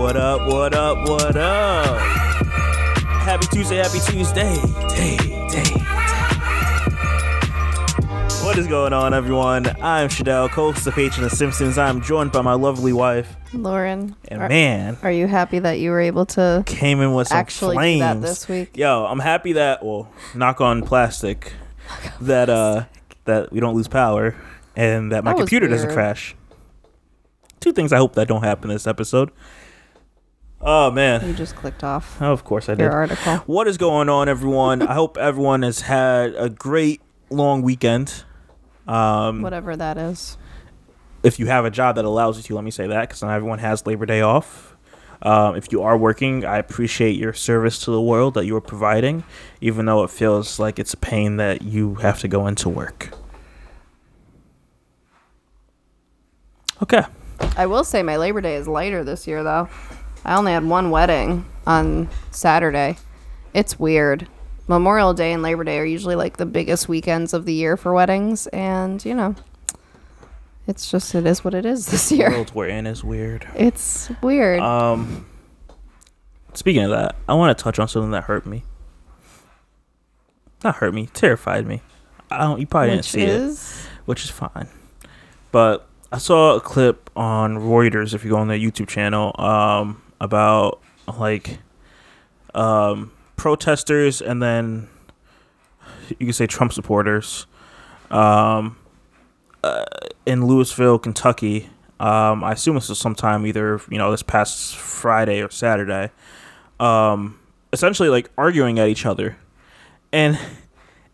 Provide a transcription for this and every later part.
What up, what up, what up? Happy Tuesday, happy Tuesday. Day, day, day. What is going on, everyone? I'm Shadell, co-host of Patron of Simpsons. I'm joined by my lovely wife. Lauren, And are, man, are you happy that you were able to came in with some actually flames. that this week? Yo, I'm happy that well, knock on plastic, that uh that we don't lose power and that my That computer doesn't crash. Two things I hope that don't happen this episode. Oh man. You just clicked off Oh, of course I did. your article. What is going on, everyone? I hope everyone has had a great long weekend. Um, Whatever that is. if you have a job that allows you to, let me say that, because not everyone has Labor Day off. Um, if you are working, I appreciate your service to the world that you are providing, even though it feels like it's a pain that you have to go into work. Okay. I will say my Labor Day is lighter this year, though. I only had one wedding on Saturday. It's weird. Memorial Day and Labor Day are usually like the biggest weekends of the year for weddings, and you know, it's just it is what it is this The year. world we're in is weird. It's weird. Um, speaking of that, I want to touch on something that hurt me. Not hurt me, terrified me. I don't. You probably didn't which see it. is which is fine. But I saw a clip on Reuters, if you go on their YouTube channel, um, about like um, protesters and then you could say Trump supporters um, uh, in Louisville, Kentucky. Um, I assume this was sometime either you know this past Friday or Saturday. Um, essentially, like arguing at each other, and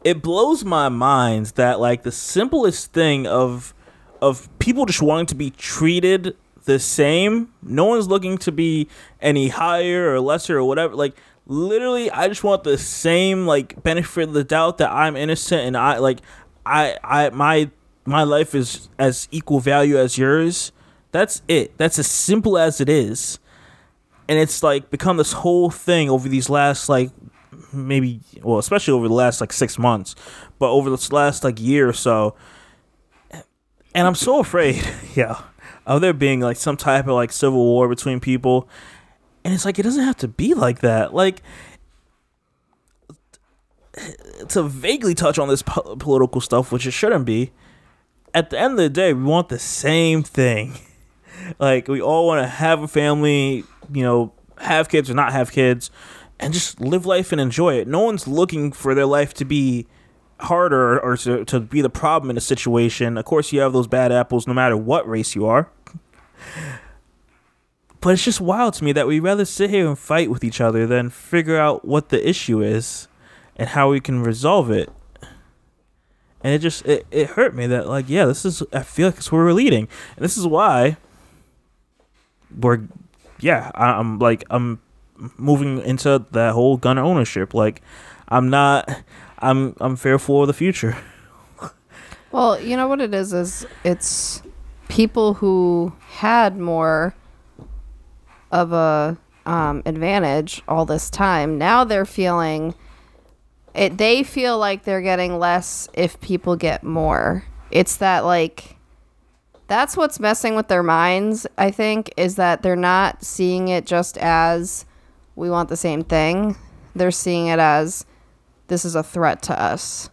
it blows my mind that like the simplest thing of of people just wanting to be treated the same. No one's looking to be any higher or lesser or whatever. Like literally i just want the same like benefit of the doubt that i'm innocent and i like i i my my life is as equal value as yours. That's it. That's as simple as it is. And it's like become this whole thing over these last like maybe well especially over the last like six months but over this last like year or so. And i'm so afraid. Yeah of there being like some type of like civil war between people. And it's like it doesn't have to be like that. Like to vaguely touch on this po- political stuff which it shouldn't be at the end of the day we want the same thing. Like we all want to have a family you know have kids or not have kids and just live life and enjoy it. No one's looking for their life to be harder or to, to be the problem in a situation of course you have those bad apples no matter what race you are. But it's just wild to me that we rather sit here and fight with each other than figure out what the issue is and how we can resolve it. And it just it, it hurt me that like yeah this is i feel like it's where we're leading. And this is why we're yeah i'm like i'm moving into that whole gun ownership. Like i'm not i'm i'm fearful of the future Well, you know what it is is it's people who had more of a um, advantage all this time. Now they're feeling it. They feel like they're getting less if people get more. It's that like that's what's messing with their minds. I think is that they're not seeing it just as we want the same thing. They're seeing it as this is a threat to us.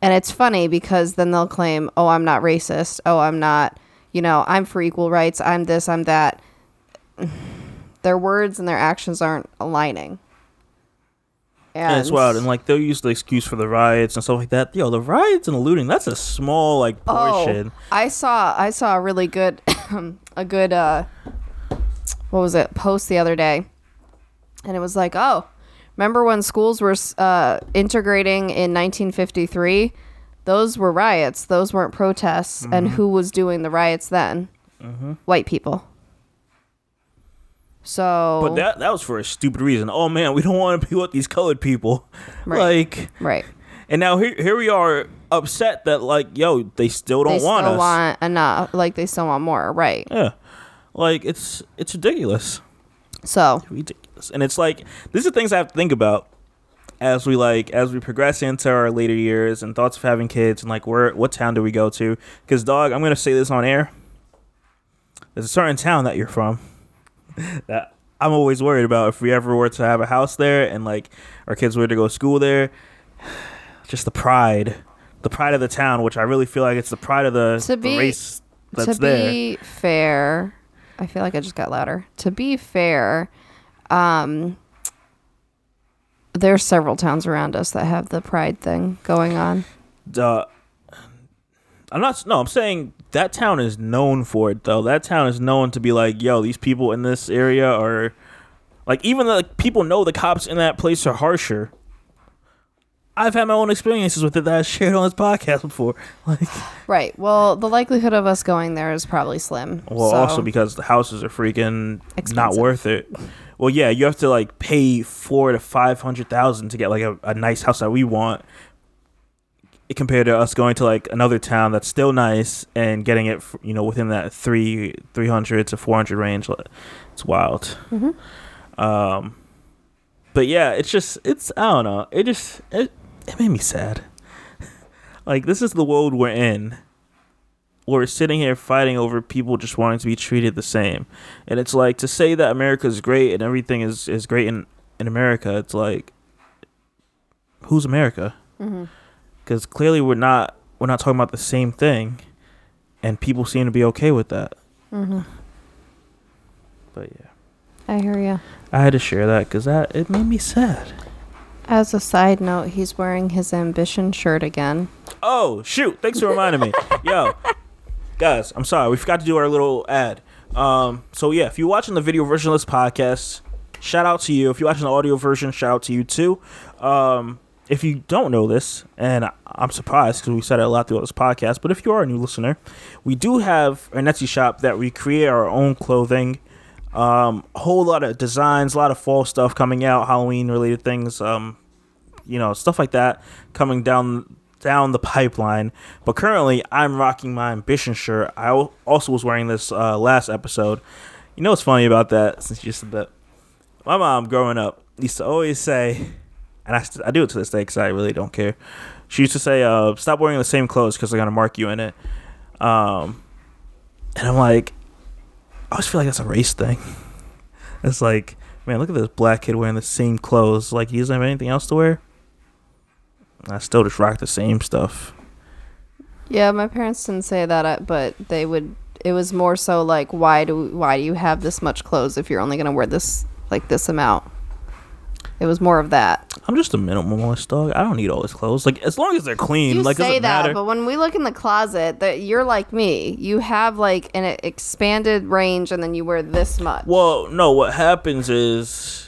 And it's funny because then they'll claim, oh, I'm not racist. Oh, I'm not, you know, I'm for equal rights. I'm this, I'm that. Their words and their actions aren't aligning. And, and it's wild and like they'll use the excuse for the riots and stuff like that yo the riots and the looting that's a small like portion Oh, I saw I saw a really good a good uh what was it post the other day, and it was like, oh, remember when schools were uh, integrating in 1953? Those were riots. Those weren't protests. Mm-hmm. And who was doing the riots then? White people. So but that that was for a stupid reason oh man we don't want to be with these colored people Right. like right, and now here, here we are upset that like yo they still don't they want still us want enough. Like they still want more. Right. yeah like it's it's ridiculous So ridiculous and it's like these are things i have to think about as we like as we progress into our later years and thoughts of having kids and like where what town do we go to because dog i'm gonna say this on air there's a certain town that you're from that I'm always worried about if we ever were to have a house there and like our kids were to go to school there. Just the pride, the pride of the town, which I really feel like it's the pride of the, To the race that's to there. be fair, I feel like I just got louder. To be fair, um, there's several towns around us that have the pride thing going on. uh, I'm not. No, I'm saying that town is known for it though. That town is known to be like, yo, these people in this area are like, even the like, people know the cops in that place are harsher. I've had my own experiences with it that I shared on this podcast before. Like, Right. Well, the likelihood of us going there is probably slim. well, so- also because the houses are freaking not worth it. Well, yeah, you have to like pay four to five hundred thousand to get like a, a nice house that we want. Compared to us going to like another town that's still nice and getting it, you know, within that three three hundred to four hundred range, it's wild. Mhm. Um, but yeah, it's just it's I don't know. It just it it made me sad. like this is the world we're in. We're sitting here fighting over people just wanting to be treated the same, and it's like to say that America is great and everything is is great in in America. It's like who's America? Because clearly we're not we're not talking about the same thing, and people seem to be okay with that. Mhm. But yeah, I hear you. I had to share that because that it made me sad. As a side note, he's wearing his ambition shirt again. Oh shoot! Thanks for reminding me. Yo, guys, I'm sorry we forgot to do our little ad. Um, so yeah, if you're watching the video version of this podcast, shout out to you. If you're watching the audio version, shout out to you too. Um, if you don't know this, and I'm surprised because we said it a lot throughout this podcast, but if you are a new listener, we do have an Etsy shop that we create our own clothing. Um, a whole lot of designs, a lot of fall stuff coming out, Halloween related things. Um, you know, stuff like that coming down down the pipeline. But currently, I'm rocking my ambition shirt. I also was wearing this uh, last episode. You know what's funny about that? Since you said that, my mom growing up used to always say, and I, st- I do it to this day because I really don't care. She used to say, uh, "Stop wearing the same clothes because they're gonna mark you in it." Um, and I'm like, I always feel like that's a race thing. It's like, man, look at this black kid wearing the same clothes. Like he doesn't have anything else to wear. I still just rock the same stuff. Yeah, my parents didn't say that, uh, but they would. It was more so like, why do why do you have this much clothes if you're only gonna wear this like this amount? It was more of that. I'm just a minimalist dog. I don't need all this clothes. Like as long as they're clean. You like say that, matter. but when we look in the closet, that you're like me. You have like an expanded range, and then you wear this much. well, no. What happens is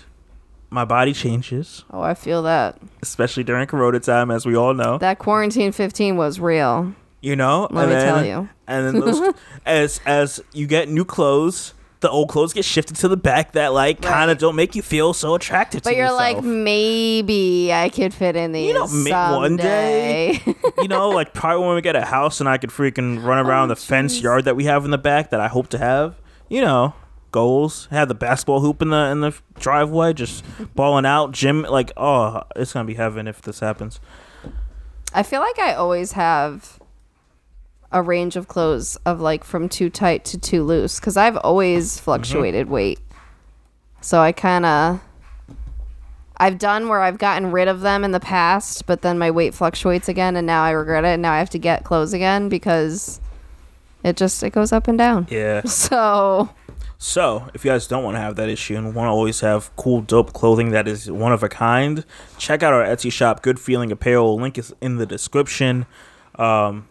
my body changes, Oh, I feel that. especially during Corona time, as we all know. That quarantine 15 was real. you know. Let and me then, tell you. And then those, as as you get new clothes, the old clothes get shifted to the back that like kind of don't make you feel so attractive. But you're yourself. like, maybe I could fit in these. You know, one day- you know, like probably when we get a house and I could freaking run around Oh, the fence yard that we have in the back that I hope to have. You know, goals. Had the basketball hoop in the in the driveway, just balling out. Gym, like, oh, it's gonna be heaven if this happens. I feel like I always have a range of clothes of like from too tight to too loose because I've always mm-hmm. fluctuated weight. So I kind of. I've done where I've gotten rid of them in the past, but then my weight fluctuates again, and now I regret it. And now I have to get clothes again because it just it goes up and down. Yeah. So So, if you guys don't want to have that issue and want to always have cool, dope clothing that is one of a kind, check out our Etsy shop, Good Feeling Apparel. Link is in the description. Um,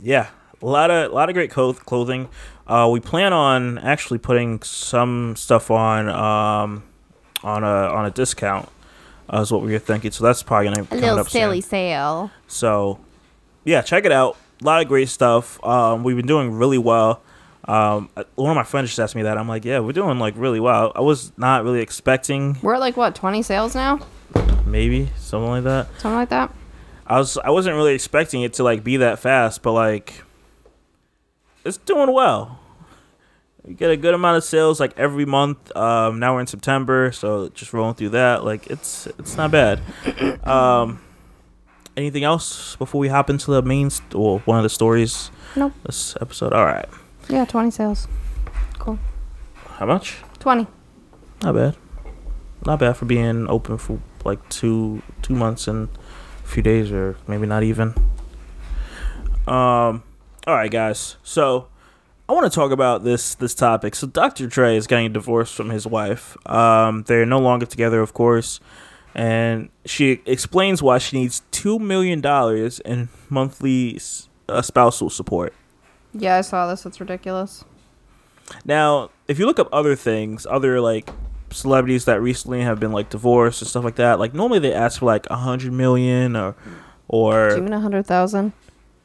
yeah, a lot of a lot of great cloth- clothing. Uh, we plan on actually putting some stuff on um, on a on a discount. Uh, is what we were thinking. So that's probably gonna a come little up soon. silly sale. So, yeah, check it out. A lot of great stuff. Um, we've been doing really well. Um, one of my friends just asked me that. I'm like, yeah, we're doing like really well. I was not really expecting We're at like what twenty sales now, maybe something like that. something like that. I was I wasn't really expecting it to like be that fast, but like it's doing well. We get a good amount of sales like every month. Um, now we're in September, so just rolling through that. Like it's it's not bad. Um, anything else before we hop into the main st- or one of the stories? Nope. This episode. All right. Yeah, twenty sales. Cool. How much? Twenty. Not bad. Not bad for being open for like two two months and a few days, or maybe not even. Um. All right, guys. So I want to talk about this this topic. So Dr. Dre is getting divorced from his wife. Um, they're no longer together, of course, and she explains why she needs two million dollars in monthly uh, spousal support. Yeah, I saw this. It's ridiculous. Now, if you look up other things, other like celebrities that recently have been like divorced and stuff like that, like normally they ask for like a hundred million or or Do you mean a hundred thousand?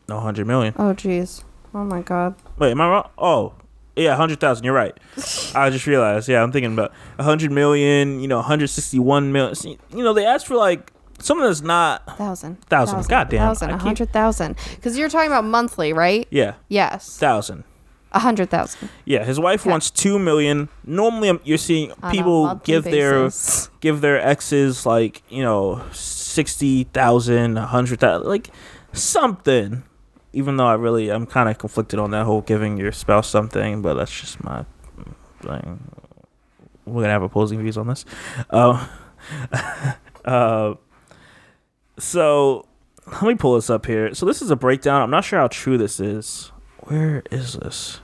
no hundred million. Oh, jeez. Oh my god. Wait, am I wrong? Oh, yeah, hundred thousand. You're right. I just realized. Yeah, I'm thinking about a hundred million. You know, 161 million. You know, they asked for like something that's not. Thousand. Thousand. Goddamn. Thousand. A hundred thousand. Because you're talking about monthly, right? Yeah, Yes. thousand. A hundred thousand. Yeah, his wife Okay. wants two million. Normally, um, you're seeing On people give their give their exes like you know sixty thousand, a hundred thousand, like something. Even though I really, I'm kind of conflicted on that whole giving your spouse something, but that's just my thing. We're gonna have opposing views on this. Uh, uh, so let me pull this up here. So this is a breakdown. I'm not sure how true this is. Where is this?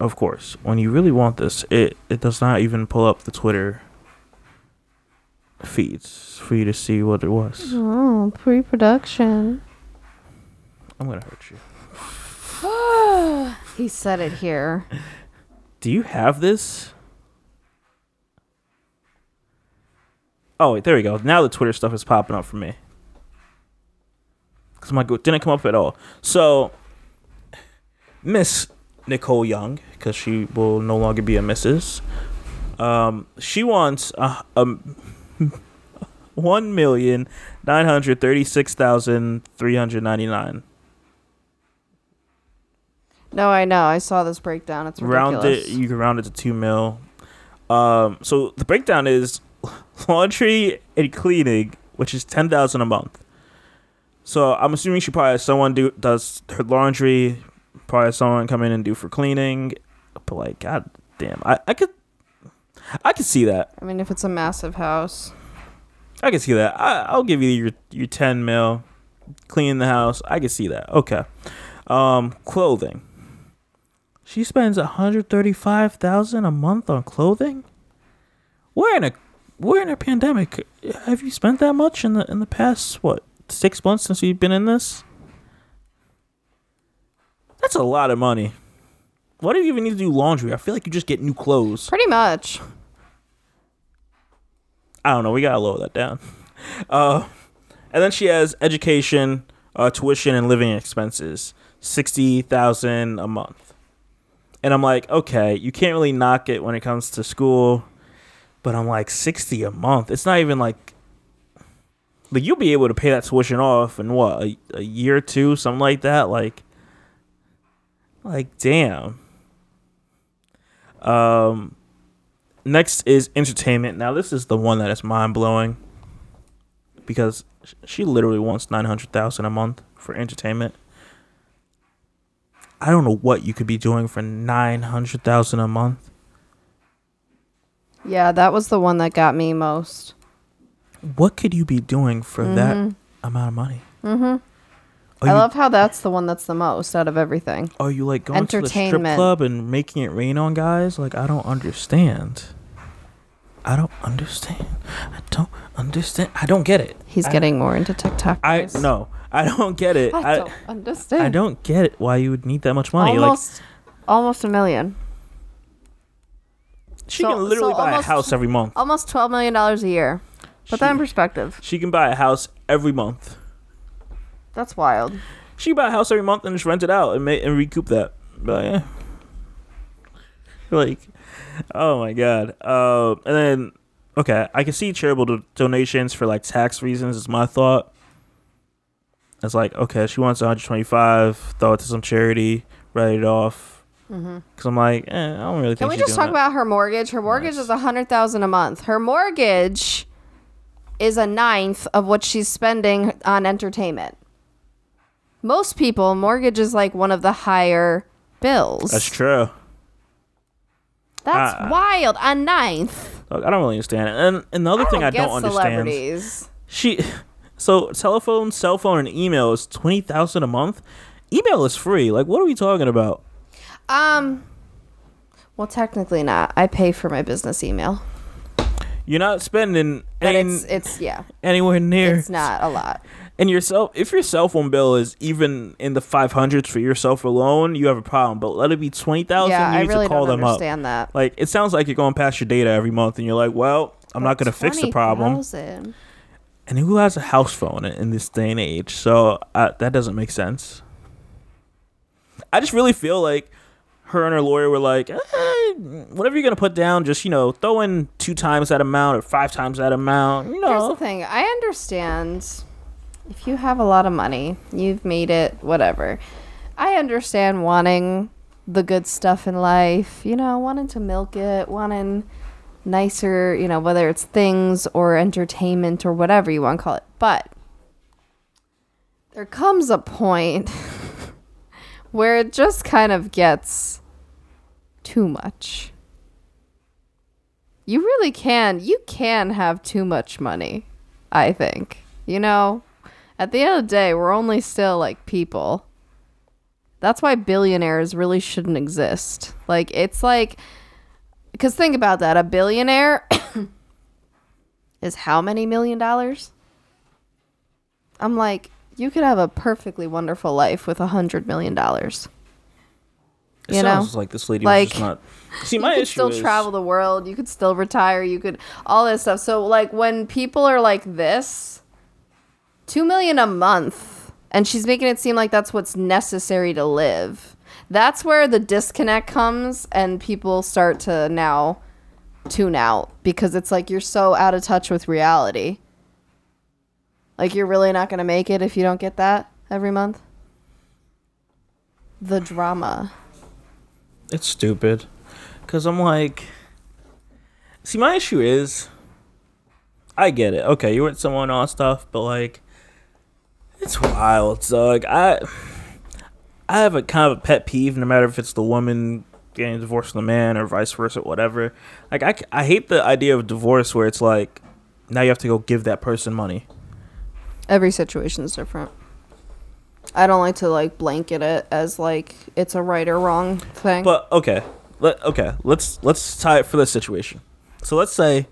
Of course, when you really want this, it it does not even pull up the Twitter feeds for you to see what it was. Oh, pre-production. I'm gonna hurt you. He said it here. Do you have this? Oh wait, there we go. Now the Twitter stuff is popping up for me. Cause my didn't come up at all. So, Miss Nicole Young, because she will no longer be a Mrs. Um, she wants a, um one million nine hundred thirty six thousand three hundred ninety nine. No, I know. I saw this breakdown. It's ridiculous. round it you can round it to two mil um so the breakdown is laundry and cleaning which is 10000 a month. So i'm assuming she probably has someone do does her laundry probably has someone come in and do for cleaning. But like god damn i, I could i could see that. I mean, if it's a massive house. i could see that. I, i'll give you your your 10 mil. Clean the house. I could see that. Okay. Um clothing. She spends 135,000 a month on clothing? We're in a we're in a pandemic. Have you spent that much in the in the past what, 6 months since you've been in this? That's a lot of money. Why do you even need to do laundry? I feel like you just get new clothes. Pretty much. I don't know. We gotta lower that down. Uh, and then she has education, uh, tuition, and living expenses, sixty thousand a month. And I'm like, okay, you can't really knock it when it comes to school, but I'm like, sixty a month. It's not even like, like you'll be able to pay that tuition off in what a, a year or two, something like that. Like, like damn. Um, next is entertainment. Now this is the one that is mind blowing because she literally wants nine hundred thousand a month for entertainment. I don't know what you could be doing for nine hundred thousand a month. Yeah, that was the one that got me most. What could you be doing for that Mhm. amount of money? Mm-hmm. Are I you, love how that's the one that's the most out of everything. Are you like going to the strip Entertainment. club and making it rain on guys? Like I don't understand. I don't understand. I don't understand. I don't get it. He's I- getting more into TikTok. I no. I don't get it. I I don't understand. I don't get it. Why you would need that much money? Like almost, almost a million. She so- can literally so buy almost- a house every month. Almost twelve million dollars a year. Put that in perspective. She can buy a house every month. That's wild. She can buy a house every month and just rent it out and make and recoup that. But yeah. Like, oh my god. Uh, and then okay, I can see charitable do- donations for like tax reasons. Is my thought. It's like okay, she wants 125. Throw it to some charity. Write it off. Because I'm like, eh, I don't really. Care. Can we just talk that. about her mortgage? Her mortgage Nice. is a hundred thousand a month. Her mortgage is a ninth of what she's spending on entertainment. Most people, mortgage is like one of the higher bills. That's true. That's Ah. wild. A ninth. I don't really understand it. And another thing I don't understand. She, so telephone, cell phone, and email is twenty thousand a month. Email is free. Like, what are we talking about? Um. Well, technically not. I pay for my business email, You're not spending but any, it's it's yeah, anywhere near. it's not a lot. And yourself, if your cell phone bill is even in the five hundreds for yourself alone, you have a problem. But let it be twenty thousand, Yeah, you I need really to call don't them up. understand that. Like, it sounds like you're going past your data every month, and you're like, well, I'm not going to fix the problem. 20,000. And who has a house phone in, in this day and age? So uh, that doesn't make sense. I just really feel like her and her lawyer were like, eh, whatever you're gonna put down, just you know, throw in two times that amount or five times that amount. You Here's the thing. I understand if you have a lot of money, you've made it, whatever. I understand wanting the good stuff in life, you know, wanting to milk it, wanting nicer, you know, whether it's things or entertainment or whatever you want to call it. But there comes a point where it just kind of gets too much. You really can. You can have too much money, I think. You know, at the end of the day, we're only still like people. That's why billionaires really shouldn't exist. Like, it's like, because think about that a billionaire is how many million dollars? I'm like, you could have a perfectly wonderful life with a hundred million dollars. It you know, sounds like this lady like, was just not. See, my you could still is travel the world. You could still retire. You could all this stuff. So like when people are like this, two million a month, and she's making it seem like that's what's necessary to live. That's where the disconnect comes, and people start to now tune out because it's like you're so out of touch with reality. Like you're really not gonna make it if you don't get that every month. The drama. It's stupid, because I'm like, see, my issue is, I get it. Okay, you're with someone on stuff, but like, it's wild. So like, I, I have a kind of a pet peeve, no matter if it's the woman getting divorced from the man or vice versa, whatever. Like, I, I hate the idea of divorce where it's like, now you have to go give that person money. Every situation is different. I don't like to like blanket it as like it's a right or wrong thing. But okay, let okay, let's let's tie it for this situation. So let's say,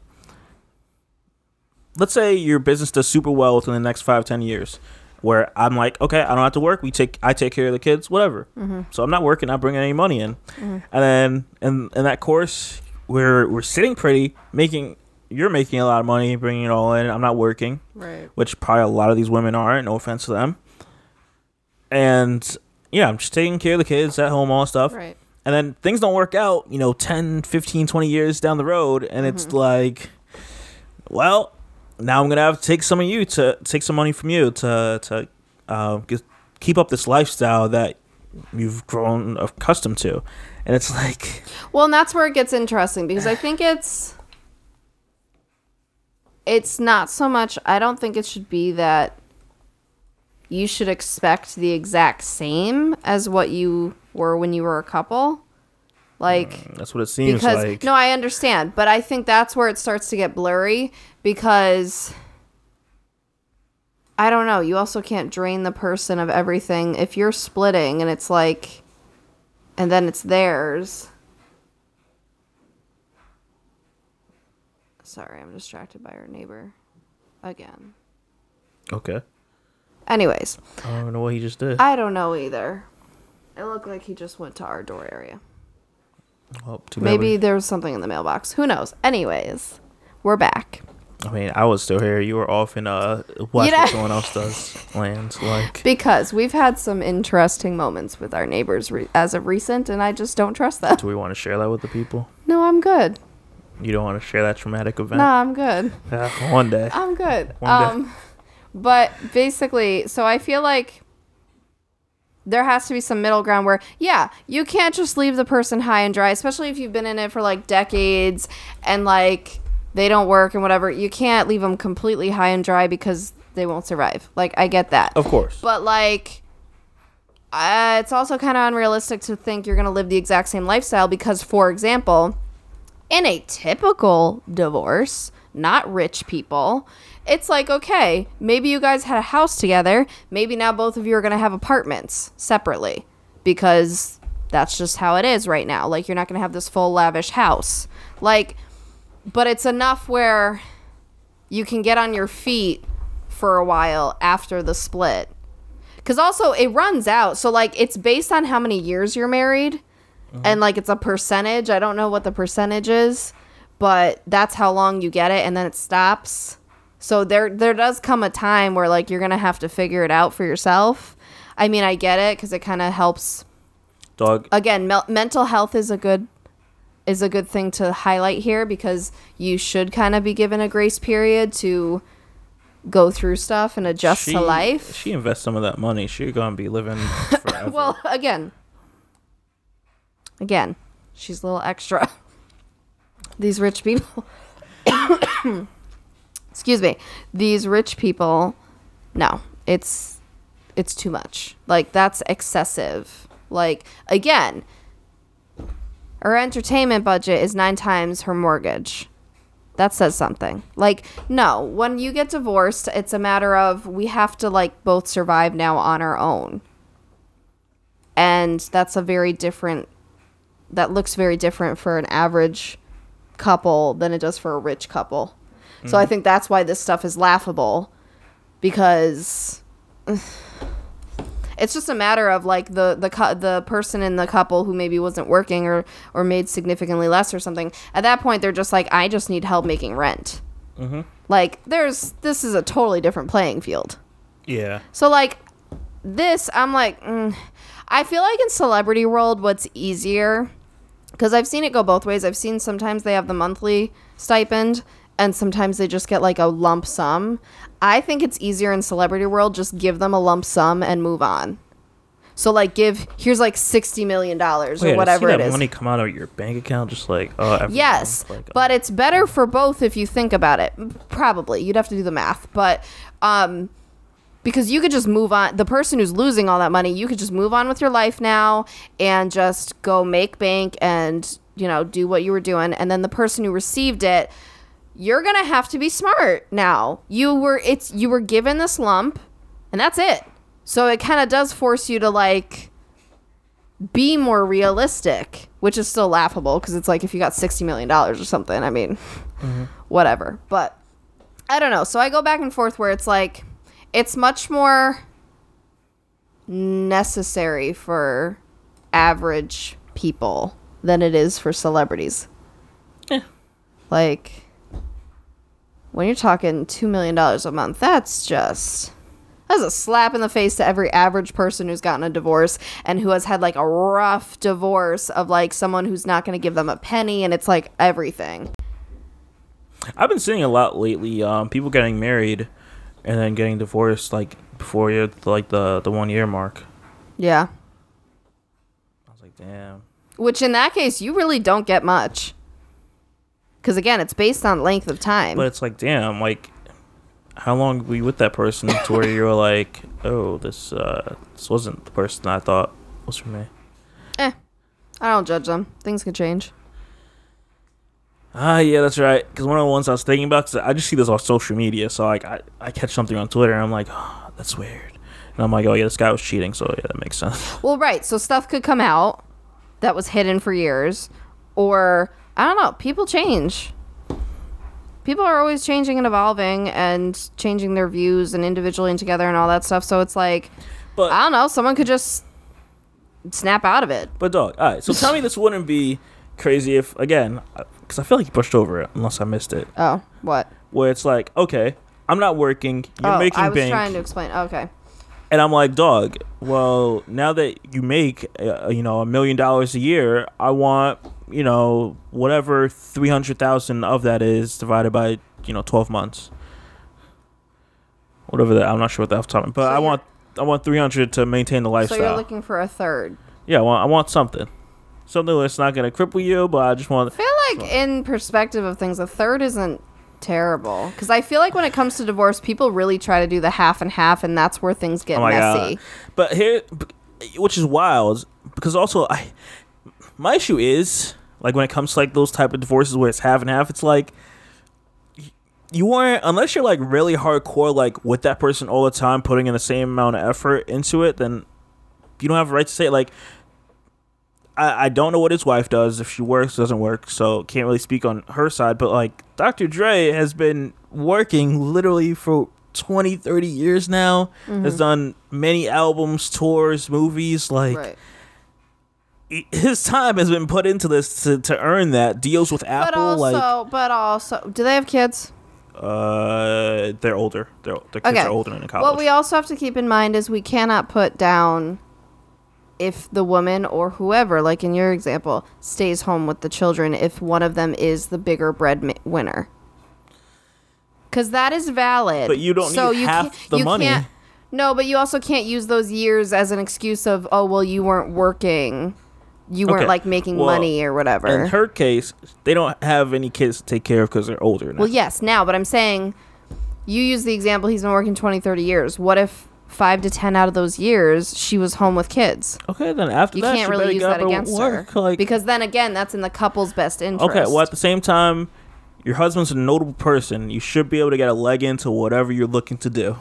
let's say your business does super well within the next five ten years, where I'm like, okay, I don't have to work. We take I take care of the kids, whatever. Mm-hmm. So I'm not working, not bringing any money in, mm-hmm. and then in in that course, we're we're sitting pretty, making you're making a lot of money, bringing it all in. I'm not working right. which probably a lot of these women aren't. No offense to them. And yeah, I'm just taking care of the kids at home, all that stuff. Right. And then things don't work out, you know, 10, 15, 20 years down the road. And Mm-hmm. it's like, well, now I'm going to have to take some of you to take some money from you to, to uh, get, keep up this lifestyle that you've grown accustomed to. And it's like, Well, and that's where it gets interesting because I think it's it's not so much I don't think it should be that you should expect the exact same as what you were when you were a couple. Like mm, that's what it seems because like. no i understand but i think that's where it starts to get blurry because i don't know you also can't drain the person of everything if you're splitting and it's like and then it's theirs sorry i'm distracted by our neighbor again Okay. Anyways I don't know what he just did. i don't know either it looked like he just went to our door area Well, too bad maybe we- there was something in the mailbox who knows anyways we're back I mean, I was still here. You were off in uh, watch You know- what someone else does lands. Like, Because we've had some interesting moments with our neighbors re- as of recent, and I just don't trust them. do we want to share that with the people? No, I'm good. You don't want to share that traumatic event? No, I'm good. Yeah, one day. I'm good. One day. Um, but basically, so I feel like there has to be some middle ground where, yeah, you can't just leave the person high and dry, especially if you've been in it for like decades and like they don't work and whatever. You can't leave them completely high and dry because they won't survive. Like, I get that. Of course. But like, uh, it's also kind of unrealistic to think you're gonna live the exact same lifestyle because, for example, In a typical divorce, not rich people, it's like, okay, maybe you guys had a house together. Maybe now both of you are going to have apartments separately because that's just how it is right now. Like, you're not going to have this full lavish house. Like, but it's enough where you can get on your feet for a while after the split. Because also, it runs out. So, like, it's based on how many years you're married. Uh-huh. And, like, it's a percentage. I don't know what the percentage is, but that's how long you get it. And then it stops. So, there, there does come a time where, like, you're going to have to figure it out for yourself. I mean, I get it because it kind of helps Dog. again mel- mental health is a good is a good thing to highlight here because you should kind of be given a grace period to go through stuff and adjust she, to life She invests some of that money. She gonna be living forever. well again again she's a little extra these rich people excuse me. These rich people no it's it's too much. Like that's excessive. Like again her entertainment budget is nine times her mortgage. That says something. Like no when you get divorced it's a matter of we have to like both survive now on our own. And that's a very different that looks very different for an average couple than it does for a rich couple so i think that's why this stuff is laughable because it's just a matter of like the the cou- the person in the couple who maybe wasn't working or or made significantly less or something at that point they're just like i just need help making rent like there's this is a totally different playing field yeah. so like this, I'm like, mm. I feel like in celebrity world, what's easier because I've seen it go both ways. I've seen sometimes they have the monthly stipend and sometimes they just get like a lump sum. I think it's easier in celebrity world just give them a lump sum and move on. So like give here's like 60 million dollars or whatever see it that is. money come out of your bank account just like oh every Yes, month, like, but it's better for both if you think about it. Probably you'd have to do the math, but um, because you could just move on. The person who's losing all that money, you could just move on with your life now and just go make bank and you know do what you were doing. And then the person who received it, you're gonna have to be smart now. You were it's you were given this lump, and that's it. So it kind of does force you to like be more realistic, which is still laughable because it's like if you got $60 million or something, I mean, mm-hmm. whatever. But I don't know. So I go back and forth where it's like, it's much more necessary for average people than it is for celebrities. Yeah. Like, when you're talking $2 million a month, that's just. That's a slap in the face to every average person who's gotten a divorce and who has had like a rough divorce of like someone who's not going to give them a penny and it's like everything. I've been seeing a lot lately. Um, people getting married and then getting divorced like before you like the the one year mark. Yeah. I was like, damn. Which in that case, you really don't get much. Because again, it's based on length of time. But it's like, damn, like, how long were you with that person to where you were like, oh, this uh, this wasn't the person I thought was for me. eh, I don't judge them. Things can change. Ah, yeah, that's right. Because one of the ones I was thinking about, cause I just see this on social media. So like, I I catch something on Twitter, and I'm like, oh, that's weird. And I'm like, oh yeah, this guy was cheating. So yeah, that makes sense. Well, right. So stuff could come out that was hidden for years. Or, I don't know. People change. People are always changing and evolving and changing their views and individually and together and all that stuff. So it's like, But I don't know. Someone could just snap out of it. But dog, all right. So tell me this wouldn't be crazy if again, because I feel like you pushed over it unless I missed it. Oh, what? Where it's like, okay, I'm not working, you're oh, making I was bank, trying to explain. Okay. and I'm like, dog. Well, now that you make, uh, you know, a million dollars a year, I want, you know, whatever three hundred thousand of that is divided by, you know, twelve months. Whatever that, I'm not sure what that's talking, but So I want, I want three hundred to maintain the lifestyle. So you're looking for a third. yeah, I want, I want something, something that's not gonna cripple you, but I just want. I feel like in perspective of things, a third isn't terrible because I feel like when it comes to divorce, people really try to do the half and half, and that's where things get Oh messy. god! But here, which is wild, because also I, my issue is Like when it comes to like those type of divorces where it's half and half, it's like you aren't unless you're like really hardcore like with that person all the time, putting in the same amount of effort into it, then you don't have a right to say it. like I, I don't know what his wife does. If she works doesn't work. So can't really speak on her side. But like dr dre has been working literally for 20 30 years now. Has mm-hmm. done many albums tours movies. Like right. His time has been put into this to, to earn that deals with But apple also, like but also, do they have kids? uh they're older they're, their kids Okay. are older than in college What we also have to keep in mind is we cannot put down if the woman or whoever, like in your example, stays home with the children if one of them is the bigger breadwinner. Because that is valid. But you don't need half can't- the you money. can't- no, but you also can't use those years as an excuse of, oh, well, you weren't working. You weren't Okay. like making Well, money or whatever. in her case they don't have any kids to take care of because they're older now. Well, yes, now, but I'm saying you use the example he's been working 20, 30 years. What if five to 10 out of those years she was home with kids? okay then after You that can't really use that against work. her. like because then again, that's in the couple's best interest. Okay, well, at the same time, your husband's a notable person. You should be able to get a leg into whatever you're looking to do.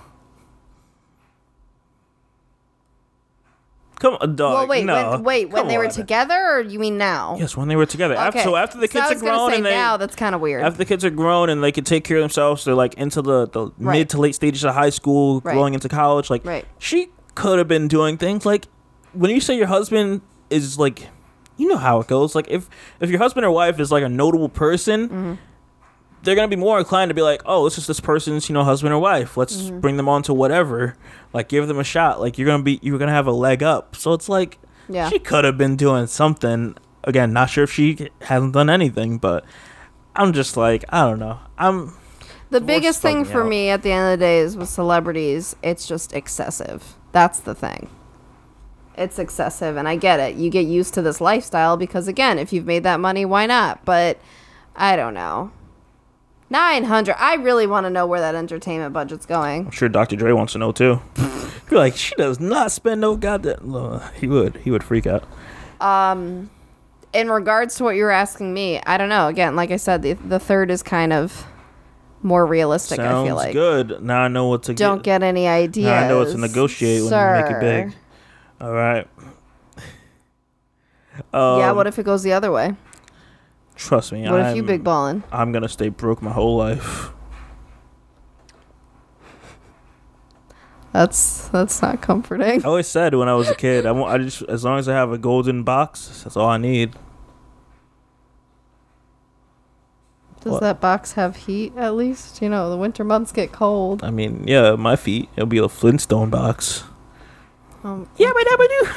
Come on, dog. well, wait, no. when, wait, when Come they were on. together, or you mean now? Yes, when they were together. After, so after the So kids I are grown and they now, that's kind of weird. after the kids are grown and they can take care of themselves, they're like into the, the Right. mid to late stages of high school, Right. going into college. Like Right. she could have been doing things like when you say your husband is like, you know how it goes. Like if if your husband or wife is like a notable person, Mm-hmm. They're gonna be more inclined to be like, oh, this is this person's you know husband or wife. Let's Mm-hmm. bring them on to whatever. Like give them a shot. Like you're gonna be you're gonna have a leg up. So it's like Yeah. she could have been doing something. Again, not sure if she hasn't done anything, but I'm just like I don't know. I'm the biggest thing for out. me at the end of the day is with celebrities, it's just excessive. That's the thing. It's excessive, and I get it. You get used to this lifestyle because, again, if you've made that money, why not? But I don't know. 900. I really want to know where that entertainment budget's going. I'm sure Dr. Dre wants to know too. You're like, she does not spend no goddamn. Uh, he would. He would freak out. Um, in regards to what you were asking me, I don't know. Again, like I said, the, the third is kind of more realistic, Sounds I feel like. good. Now I know what to Don't get any ideas. Now I know what to negotiate when you make it big. All right. Um, yeah, what if it goes the other way? Trust me. What I'm, if you big ballin'? I'm gonna stay broke my whole life. That's that's not comforting. I always said when I was a kid, I want. I just as long as I have a golden box, that's all I need. Does What? that box have heat at least? You know, the winter months get cold. I mean, yeah, my feet. It'll be a Flintstone box. Um, Yeah, but I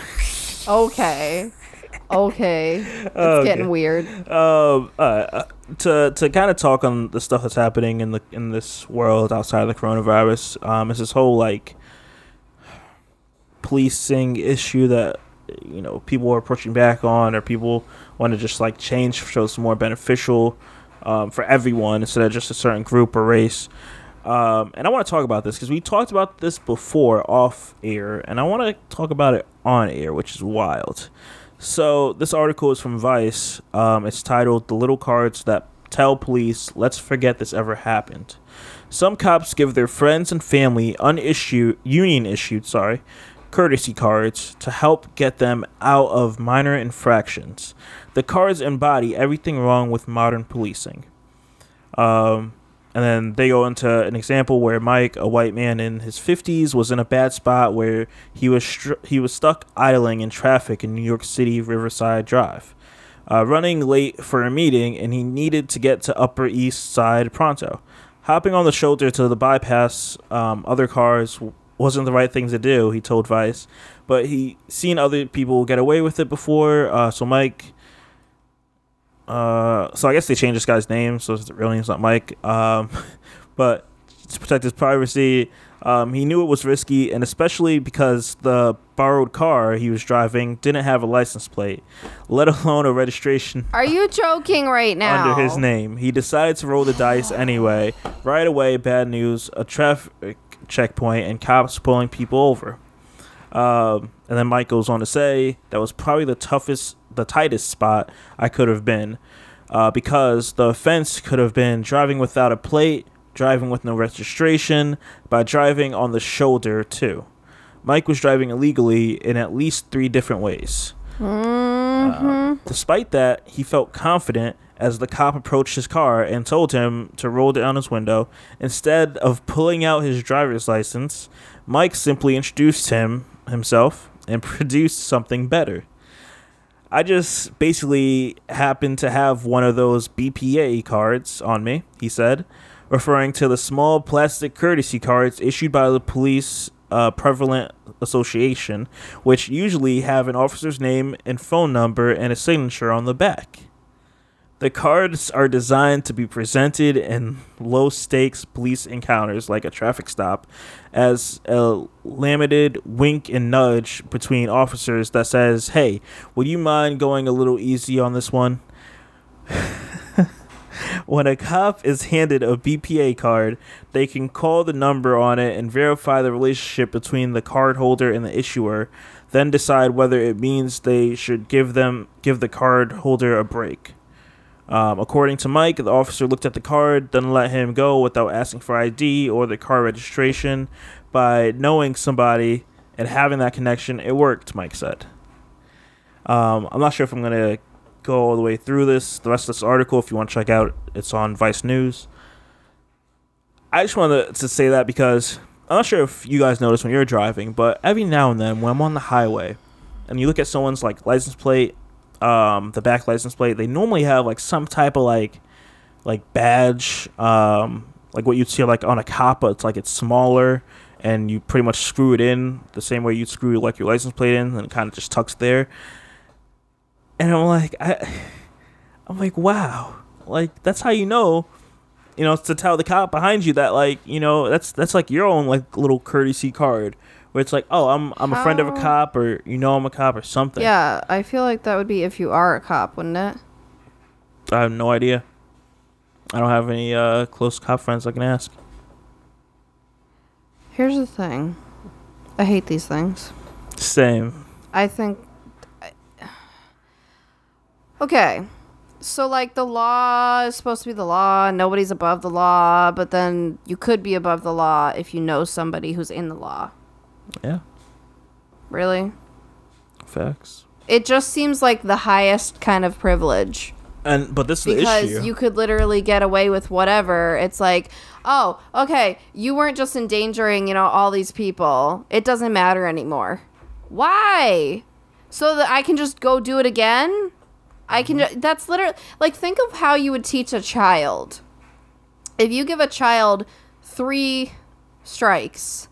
okay. Okay. It's Okay. getting weird. Um, uh, to to kind of talk on the stuff that's happening in the in this world outside of the coronavirus, um, is this whole like policing issue that you know people are pushing back on, or people want to just like change so it's more beneficial um, for everyone instead of just a certain group or race. Um, and I want to talk about this because we talked about this before off air, and I want to talk about it on air, which is wild. So this article is from Vice. Um, it's titled "The Little Cards That Tell Police Let's Forget This Ever Happened." Some cops give their friends and family unissued, union issued, sorry, courtesy cards to help get them out of minor infractions. The cards embody everything wrong with modern policing. Um, and then they go into an example where Mike, a white man in his 50s, was in a bad spot where he was str- he was stuck idling in traffic in New York City Riverside Drive, uh, running late for a meeting, and he needed to get to Upper East Side pronto. Hopping on the shoulder to the bypass um, other cars wasn't the right thing to do, he told Vice, but he seen other people get away with it before, uh, so Mike uh, so I guess they changed this guy's name, so his real name's not Mike. Um, but to protect his privacy, um, he knew it was risky, and especially because the borrowed car he was driving didn't have a license plate, let alone a registration Are you joking right now? under his name. He decided to roll the dice anyway. Right away, bad news: a traffic checkpoint and cops pulling people over. Um, and then Mike goes on to say that was probably the toughest the tightest spot I could have been, uh, because the offense could have been driving without a plate, driving with no registration, by driving on the shoulder too. Mike was driving illegally in at least three different ways. Uh, despite that, he felt confident as the cop approached his car and told him to roll down his window. Instead of pulling out his driver's license, Mike simply introduced him himself and produced something better. I just basically happened to have one of those BPA cards on me, he said, referring to the small plastic courtesy cards issued by the police uh, prevalent association, which usually have an officer's name and phone number and a signature on the back. The cards are designed to be presented in low stakes police encounters like a traffic stop as a limited wink and nudge between officers that says, Hey, would you mind going a little easy on this one? when a cop is handed a BPA card, they can call the number on it and verify the relationship between the card holder and the issuer, then decide whether it means they should give them give the card holder a break. Um, according to Mike, the officer looked at the card, then let him go without asking for ID or the car registration. By knowing somebody and having that connection, it worked, Mike said. Um, I'm not sure if I'm going to go all the way through this. The rest of this article, if you want to check out, it's on Vice News. I just wanted to say that because I'm not sure if you guys notice when you're driving, but every now and then when I'm on the highway and you look at someone's like license plate um, the back license plate, they normally have like some type of like like badge, um, like what you'd see like on a cop, but it's like it's smaller and you pretty much screw it in the same way you'd screw like your license plate in and it kind of just tucks there. And I'm like, I, I'm like, wow, like that's how you know, you know, to tell the cop behind you that like you know that's that's like your own like little courtesy card where it's like, oh, I'm I'm a friend of a cop or you know I'm a cop or something. Yeah, I feel like that would be if you are a cop, wouldn't it? I have no idea. I don't have any uh, close cop friends I can ask. Here's the thing. I hate these things. Same. I think. Okay. So, like, the law is supposed to be the law, nobody's above the law, but then you could be above the law if you know somebody who's in the law. Yeah. Really? Facts. It just seems like the highest kind of privilege. And but this is the because issue. you could literally get away with whatever. It's like, oh, okay, you weren't just endangering, you know, all these people. It doesn't matter anymore. Why? So that I can just go do it again? I can. Mm-hmm. ju- That's literally like think of how you would teach a child. If you give a child three strikes,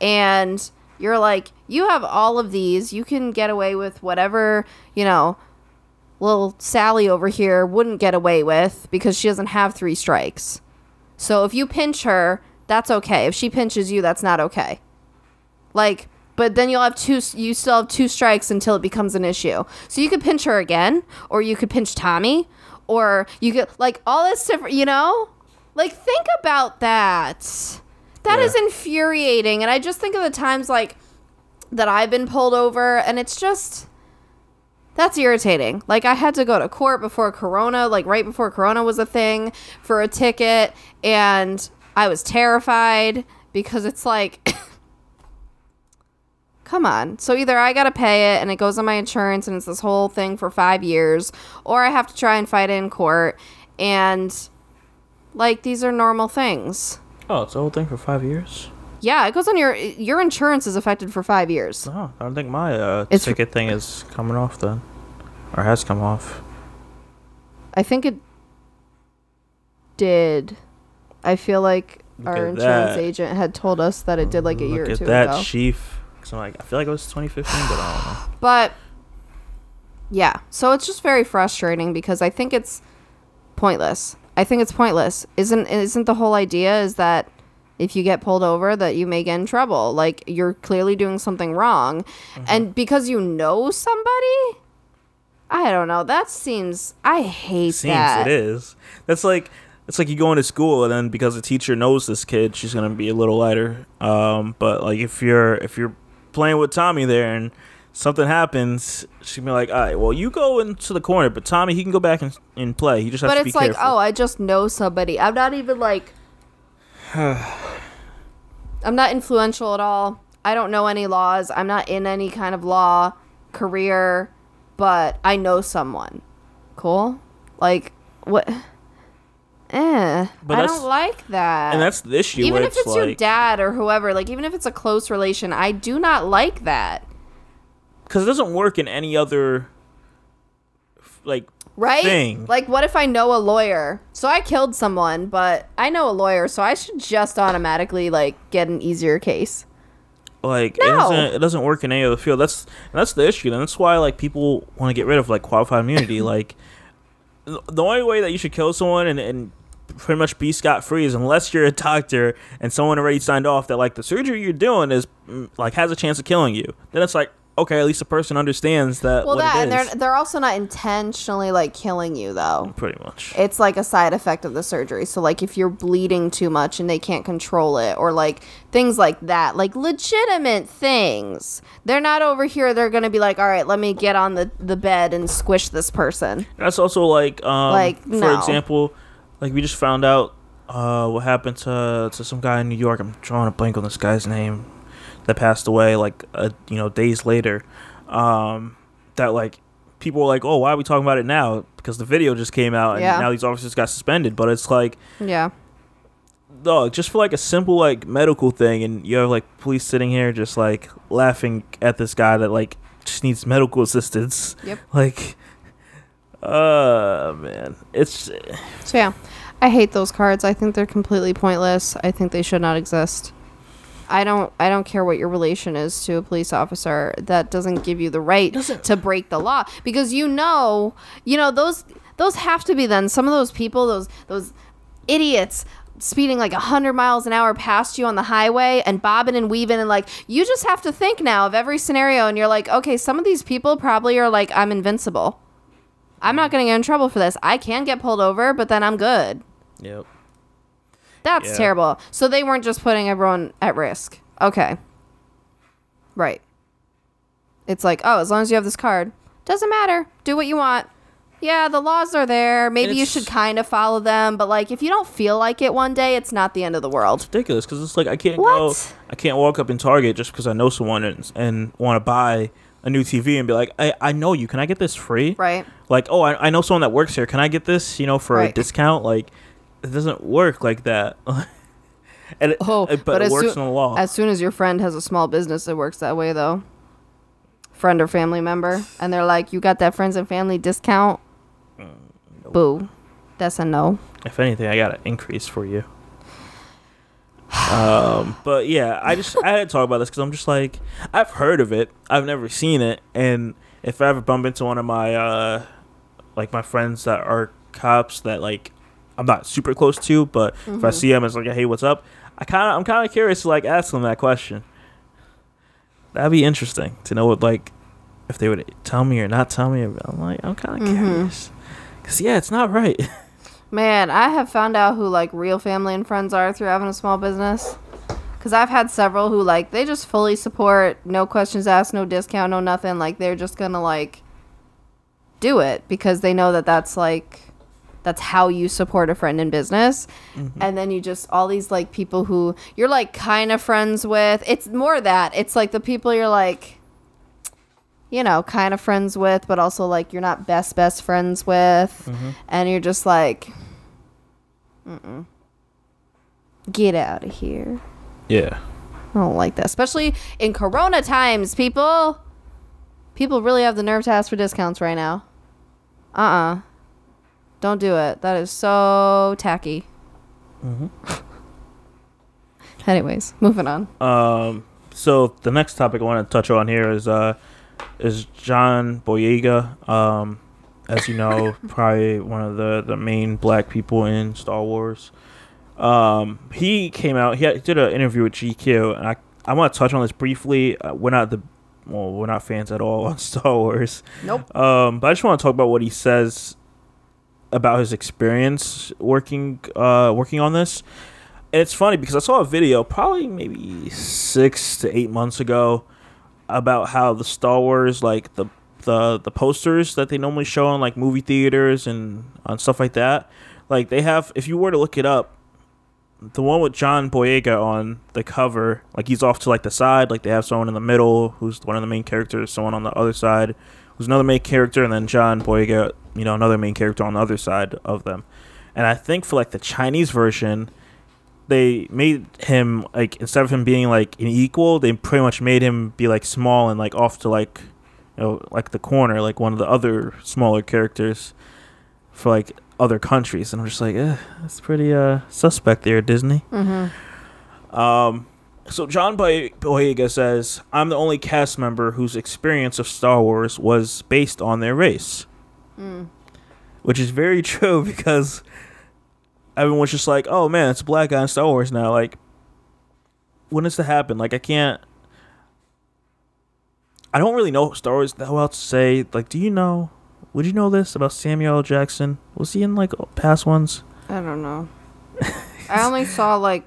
and you're like, you have all of these, you can get away with whatever, you know, little Sally over here wouldn't get away with because she doesn't have three strikes. So if you pinch her, that's okay. If she pinches you, that's not okay. Like, but then you'll have two, you still have two strikes until it becomes an issue. So you could pinch her again, or you could pinch Tommy, or you could, like, all this different, you know? Like, think about that. That is Yeah. infuriating. And I just think of the times, like, that I've been pulled over, and it's just. That's irritating. Like I had to go to court before Corona, like right before Corona was a thing for a ticket and I was terrified because it's like Come on. So either I got to pay it and it goes on my insurance and it's this whole thing for 5 years or I have to try and fight it in court and like these are normal things. Oh, it's the whole thing for five years. Yeah, it goes on your your insurance is affected for 5 years. No, I don't think my uh, It's- ticket thing is coming off then, or has come off. I think it did. I feel like Look our at insurance that. agent had told us that it did like a year Look or at two that ago. chief. So like, I feel like it was 2015, but I don't know. but yeah, so it's just very frustrating because I think it's pointless. I think it's pointless. Isn't isn't the whole idea is that if you get pulled over that you may get in trouble. Like you're clearly doing something wrong. Mm-hmm. And because you know somebody, I don't know. That seems I hate Seems that. it is. That's like it's like you go into school and then because the teacher knows this kid, she's gonna be a little lighter. Um, but like if you're if you're playing with Tommy there and something happens, she'd be like, "All right, well, you go into the corner, but Tommy, he can go back and, and play. He just has But to it's like, oh, I just know somebody. I'm not even like. I'm not influential at all. I don't know any laws. I'm not in any kind of law career, but I know someone. Cool? Like, what? Eh. But I don't like that. and that's the issue. even if it's like, your dad or whoever, like, even if it's a close relation, I do not like that. Because it doesn't work in any other like right? thing. Like, what if I know a lawyer? So I killed someone, but I know a lawyer, so I should just automatically like get an easier case. like No. it doesn't it doesn't work in any other field. That's that's the issue. And that's why like people want to get rid of like qualified immunity. like the only way that you should kill someone and, and pretty much be scot free is unless you're a doctor and someone already signed off that like the surgery you're doing is mm, like has a chance of killing you. Then it's like okay, at least the person understands that. Well, that and they're they're also not intentionally like killing you though. pretty much. It's like a side effect of the surgery. So like if you're bleeding too much and they can't control it or like things like that, like legitimate things. They're not over here they're going to be like, "All right, let me get on the the bed and squish this person." That's also like, um, Like, for no. example, like we just found out uh, what happened to to some guy in New York. I'm drawing a blank on this guy's name that passed away like uh, you know days later. Um, that like people were like, oh, why are we talking about it now? Because the video just came out and Yeah. now these officers got suspended. But it's like, Yeah. dog, just for like a simple like medical thing, and you have like police sitting here just like laughing at this guy that like just needs medical assistance. Yep. Like, uh, man, it's So yeah, I hate those cards. I think they're completely pointless. I think they should not exist. I don't I don't care what your relation is to a police officer. That doesn't give you the right Doesn't- to break the law because you know, you know those those have to be then some of those people, those those idiots speeding like 100 miles an hour past you on the highway and bobbing and weaving and like you just have to think now of every scenario and you're like, "Okay, some of these people probably are like I'm invincible." I'm not going to get in trouble for this. I can get pulled over, but then I'm good. yep. That's Yeah. terrible. So they weren't just putting everyone at risk. Okay. Right. It's like, oh, as long as you have this card, doesn't matter. Do what you want. Yeah, the laws are there. Maybe you should kind of follow them, but like if you don't feel like it one day, it's not the end of the world. ridiculous because it's like I can't go, I can't walk up in Target just because I know someone and, and want to buy a new TV and be like, I, I know you. Can I get this free? Right. Like, oh, I, I know someone that works here. Can I get this? You know, for a discount? Like, it doesn't work like that. and it, Oh, it- but, it works soo- in the law. As soon as your friend has a small business, it works that way though. Friend or family member, and they're like, "You got that friends and family discount?" Mm, Boo. That's a no. if anything, I got an increase for you. um, but yeah, I just I had to talk about this because I'm just like I've heard of it, I've never seen it, and if I ever bump into one of my uh like my friends that are cops that like I'm not super close to, but if I see them, it's like hey, what's up? I kind of I'm kind of curious to like ask them that question. That'd be interesting to know what like if they would tell me or not tell me. I'm like I'm kind of Mhm. curious because yeah, it's not right. Man, I have found out who like real family and friends are through having a small business. Cause I've had several who like they just fully support, no questions asked, no discount, no nothing. Like they're just gonna like do it because they know that that's like that's how you support a friend in business. And then you just all these like people who you're like kind of friends with. It's more that it's like the people you're like you know, kind of friends with, but also like you're not best best friends with, and you're just like, Mm-mm. get out of here. yeah. I don't like that, especially in Corona times. People, people really have the nerve to ask for discounts right now. Uh uh-uh. uh. Do not do it. That is so tacky. Anyways, moving on. Um, so the next topic I want to touch on here is uh, is John Boyega. Um, as you know, probably one of the the main black people in Star Wars. Um, he came out. He did an interview with GQ, and I I want to touch on this briefly. Uh, we're not the well, we're not fans at all on Star Wars. Nope. Um, but I just want to talk about what he says about his experience working uh working on this. And it's funny because I saw a video probably maybe six to eight months ago about how the Star Wars like the the the posters that they normally show on like movie theaters and on stuff like that. Like they have, if you were to look it up, the one with John Boyega on the cover, like he's off to like the side, like they have someone in the middle who's one of the main characters, someone on the other side who's another main character, and then John Boyega, you know, another main character on the other side of them. And I think for like the Chinese version, they made him like instead of him being like an equal, they pretty much made him be like small and like off to like you know like the corner, like one of the other smaller characters for like other countries. And I'm just like, eh, that's pretty uh suspect there, Disney. Mm-hmm. Um, so John Boy- Boyega says, "I'm the only cast member whose experience of Star Wars was based on their race," Mm. which is very true because everyone's just like, "Oh man, it's a black guy in Star Wars now." Like, when does that happen? Like, I can't. I don't really know Star Wars that well to say. Like, do you know? Would you know this about Samuel L. Jackson? Was he in like past ones? I don't know. I only saw like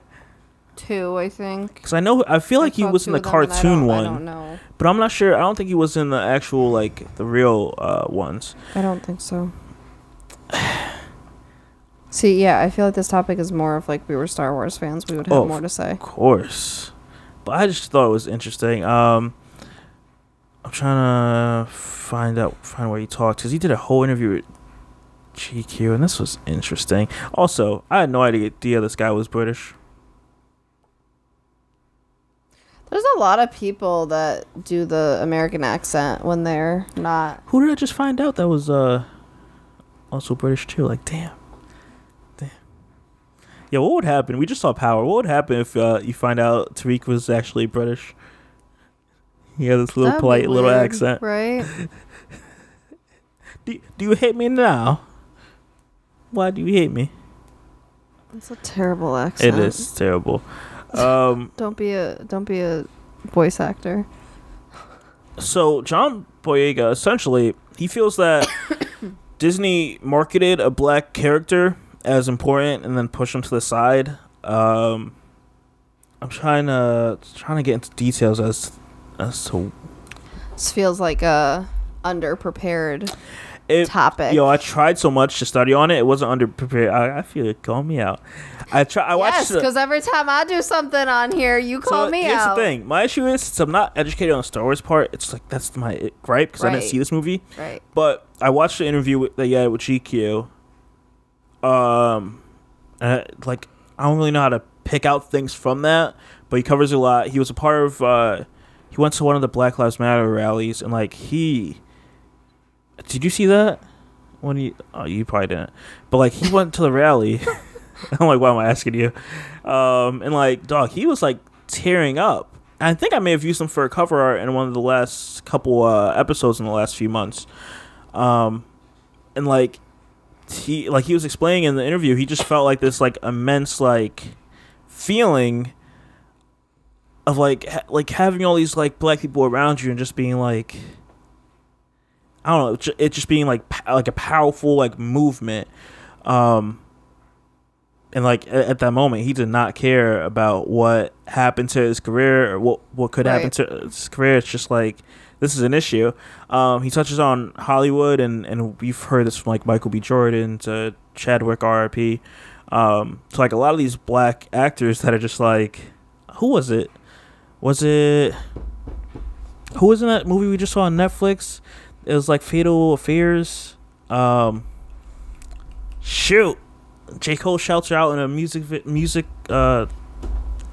two, I think. Because I know I feel like he was in the I cartoon one. I don't know. But I'm not sure. I don't think he was in the actual like the real uh, ones. I don't think so. See, yeah, I feel like this topic is more of like we were Star Wars fans. We would have Oh, more to say. Of course. But I just thought it was interesting. Um, I'm trying to find out find where he talked because he did a whole interview with GQ, and this was interesting. Also, I had no idea this guy was British. There's a lot of people that do the American accent when they're not. Who did I just find out that was uh also British too? Like, damn, damn. Yeah, what would happen? We just saw Power. What would happen if uh, you find out Tariq was actually British? He had this little That'd polite little accent. right? Do, do you hate me now? Why do you hate me? It's a terrible accent. It is terrible. Um, Don't be a don't be a voice actor. so John Boyega essentially he feels that Disney marketed a black character as important and then pushed him to the side. Um, I'm trying to trying to get into details as as to This feels like a underprepared it. topic. Yo, I tried so much to study on it. It wasn't under prepared. I, I feel it calling me out. I try. I watched. yes, the- because every time I do something on here, you call so me here's out. the thing. My issue is since I'm not educated on the Star Wars part. It's like that's my gripe because I didn't see this movie. Right. But I watched the interview with, that he had with GQ. Um, I- like I don't really know how to pick out things from that, but he covers a lot. He was a part of. uh He went to one of the Black Lives Matter rallies, and like he. Did you see that? When he, oh, you probably didn't, but like he went to the rally. I'm like, why am I asking you? Um, and like, dog, he was like tearing up. I think I may have used him for a cover art in one of the last couple uh, episodes in the last few months. Um, and like he like he was explaining in the interview, he just felt like this like immense like feeling of like ha- like having all these like black people around you and just being like I don't know, it just being like like a powerful like movement. Um, and like at that moment, he did not care about what happened to his career or what what could happen to his career. It's just like this is an issue. Um, he touches on Hollywood, and and we've heard this from like Michael B. Jordan to Chadwick RP. Um, to like a lot of these black actors that are just like, who was it? Was it who was in that movie we just saw on Netflix? It was like Fatal Affairs. Um, shoot, J Cole shouts her out in a music music uh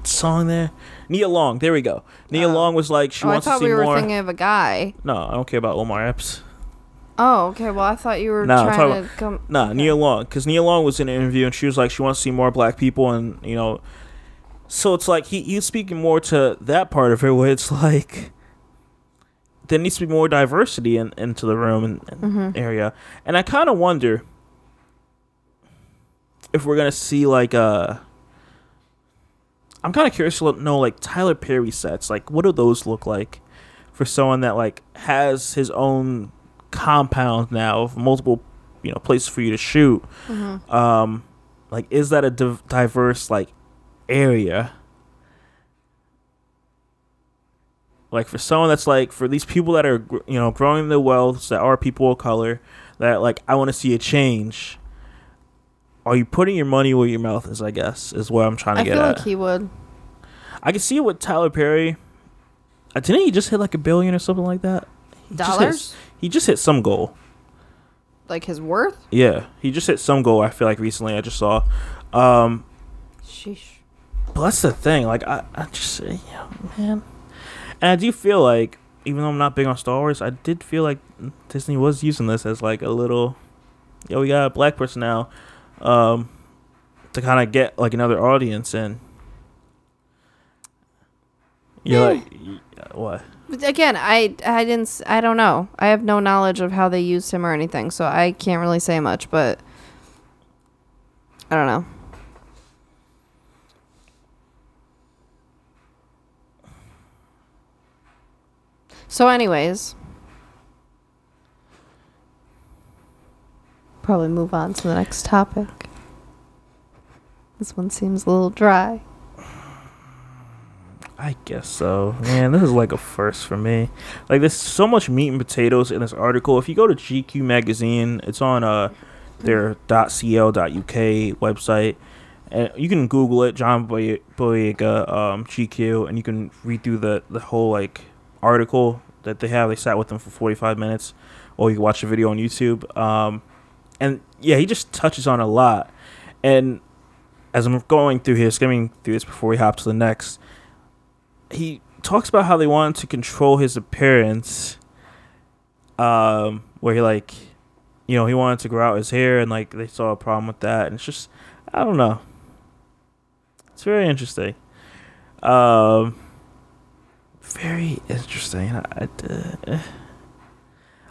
song there. Nia Long, there we go. Nia Oh. Long was like she oh, I wants to thought we were more. thinking of a guy. no, I don't care about Omar Epps. Oh, okay. Well, I thought you were I'm trying talking to come. Nah, okay. Nia Long, because Nia Long was in an interview and she was like she wants to see more black people and you know, so it's like he he's speaking more to that part of it where it's like there needs to be more diversity in, into the room and, and Mhm. area, and I kind of wonder if we're gonna see like uh I'm kind of curious to know like Tyler Perry sets. Like, what do those look like for someone that like has his own compound now of multiple, you know, places for you to shoot? Mhm. Um, like, is that a div- diverse like area? Like for someone that's like for these people that are you know growing their wealth that are people of color that like I want to see a change. Are you putting your money where your mouth is? I guess is what I'm trying to I get feel at. like he would. I can see it with Tyler Perry. Uh, didn't he just hit like a billion or something like that? He just hit- Dollars? he just hit some goal. Like his worth? Yeah, he just hit some goal. I feel like recently I just saw. Um, Sheesh. but that's the thing. Like I, I just yeah, man. And I do feel like, even though I'm not big on Star Wars, I did feel like Disney was using this as like a little, yo, we got a black person now, um, to kind of get like another audience in. You're Yeah. like, what? But again, I I didn't I don't know. I have no knowledge of how they used him or anything, so I can't really say much, but I don't know. So anyways, probably move on to the next topic. This one seems a little dry. I guess so. Man, this is like a first for me. Like there's so much meat and potatoes in this article. If you go to GQ magazine, it's on uh their .co.uk website. And you can Google it, John Boy- Boyega, um, GQ, and you can read through the, the whole like article that they have. They sat with them for 45 minutes, or you can watch the video on YouTube. Um, and yeah, he just touches on a lot. And as I'm going through here, skimming through this before we hop to the next, he talks about how they wanted to control his appearance. Um, where he like, you know, he wanted to grow out his hair, and like they saw a problem with that, and it's just, I don't know. It's very interesting. Um, very interesting. I, I, uh,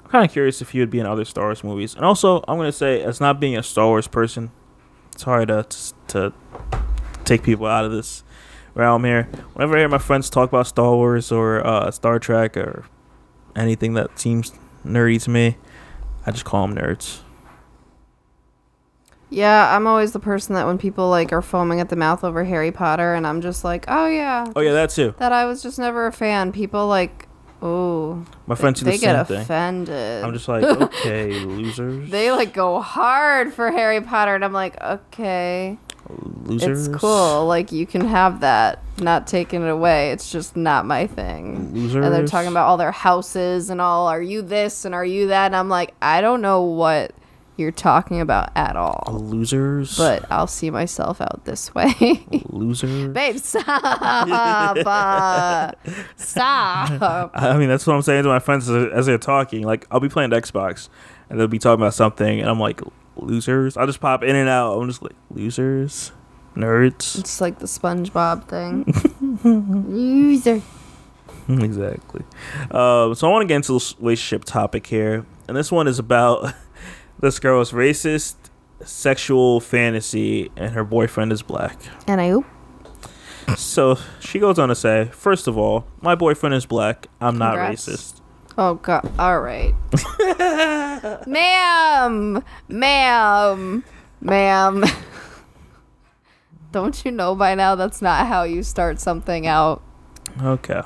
I'm kind of curious if he would be in other Star Wars movies, and also I'm gonna say, as not being a Star Wars person, it's hard to to take people out of this realm here. Whenever I hear my friends talk about Star Wars or uh, Star Trek or anything that seems nerdy to me, I just call them nerds. Yeah, I'm always the person that when people like are foaming at the mouth over Harry Potter, and I'm just like, oh yeah, Oh yeah, that too. that I was just never a fan. People like, oh, My friends do they the same get thing. offended. I'm just like, okay, losers. they like go hard for Harry Potter, and I'm like, okay, losers. it's cool. Like you can have that, not taking it away. It's just not my thing. Losers. And they're talking about all their houses and all. Are you this and are you that? And I'm like, I don't know what you're talking about at all. losers. But I'll see myself out this way. losers. Babe, stop. Uh, stop. I mean, that's what I'm saying to my friends as, as they're talking. Like, I'll be playing Xbox, and they'll be talking about something, and I'm like, losers. I'll just pop in and out. I'm just like, losers, nerds. It's like the SpongeBob thing. Loser. exactly. Um, so I want to get into this relationship topic here, and this one is about this girl's racist sexual fantasy, and her boyfriend is black. And I oop. So she goes on to say, first of all, my boyfriend is black. I'm not Congrats. racist. Oh god. All right. ma'am. Ma'am. Ma'am. Don't you know by now that's not how you start something out? Okay.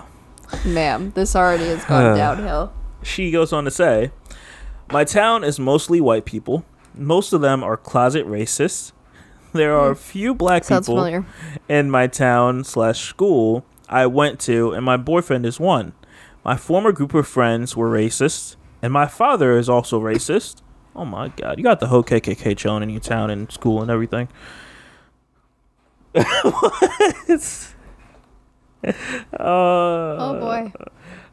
Ma'am, this already has gone downhill. She goes on to say, My town is mostly white people. Most of them are closet racists. There are a few black Sounds people familiar. in my town slash school I went to, and my boyfriend is one. My former group of friends were racist, and my father is also racist. Oh my god, you got the whole KKK chilling in your town and school and everything. What? uh, Oh boy.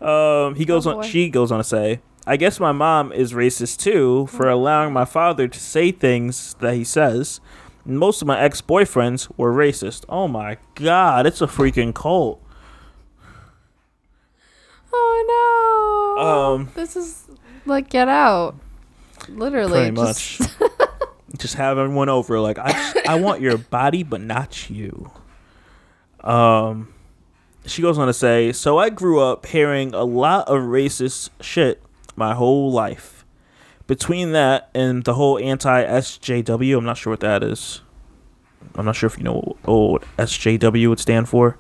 um, he goes Oh, on. She goes on to say, "I guess my mom is racist too for allowing my father to say things that he says. Most of my ex-boyfriends were racist. Oh my god, it's a freaking cult. Oh no. Um, this is like get out. Literally. pretty just- much. Just have everyone over. Like I, just- I want your body, but not you." Um, she goes on to say, "So I grew up hearing a lot of racist shit my whole life." Between that and the whole anti SJW, I'm not sure what that is. I'm not sure if you know what, SJW would stand for.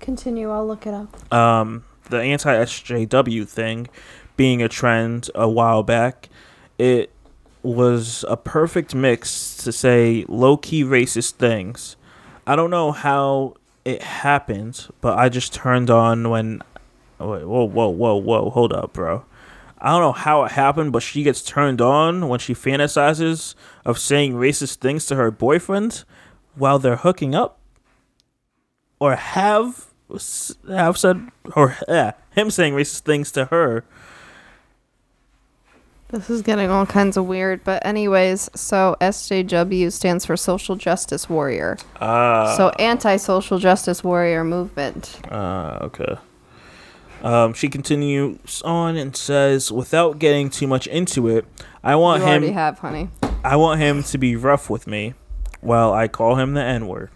Continue. I'll look it up. um, the anti SJW thing being a trend a while back, it was a perfect mix to say low key racist things. I don't know how it happened, but I just turned on when. Wait, whoa, whoa, whoa, whoa, hold up, bro. I don't know how it happened, but she gets turned on when she fantasizes of saying racist things to her boyfriend while they're hooking up, or have have said or yeah, him saying racist things to her. This is getting all kinds of weird, but anyways, so SJW stands for Social Justice Warrior. Ah, so anti-social justice warrior movement. Ah, okay. Um, she continues on and says, without getting too much into it, I want You already him. have, honey. I want him to be rough with me, while I call him the N word.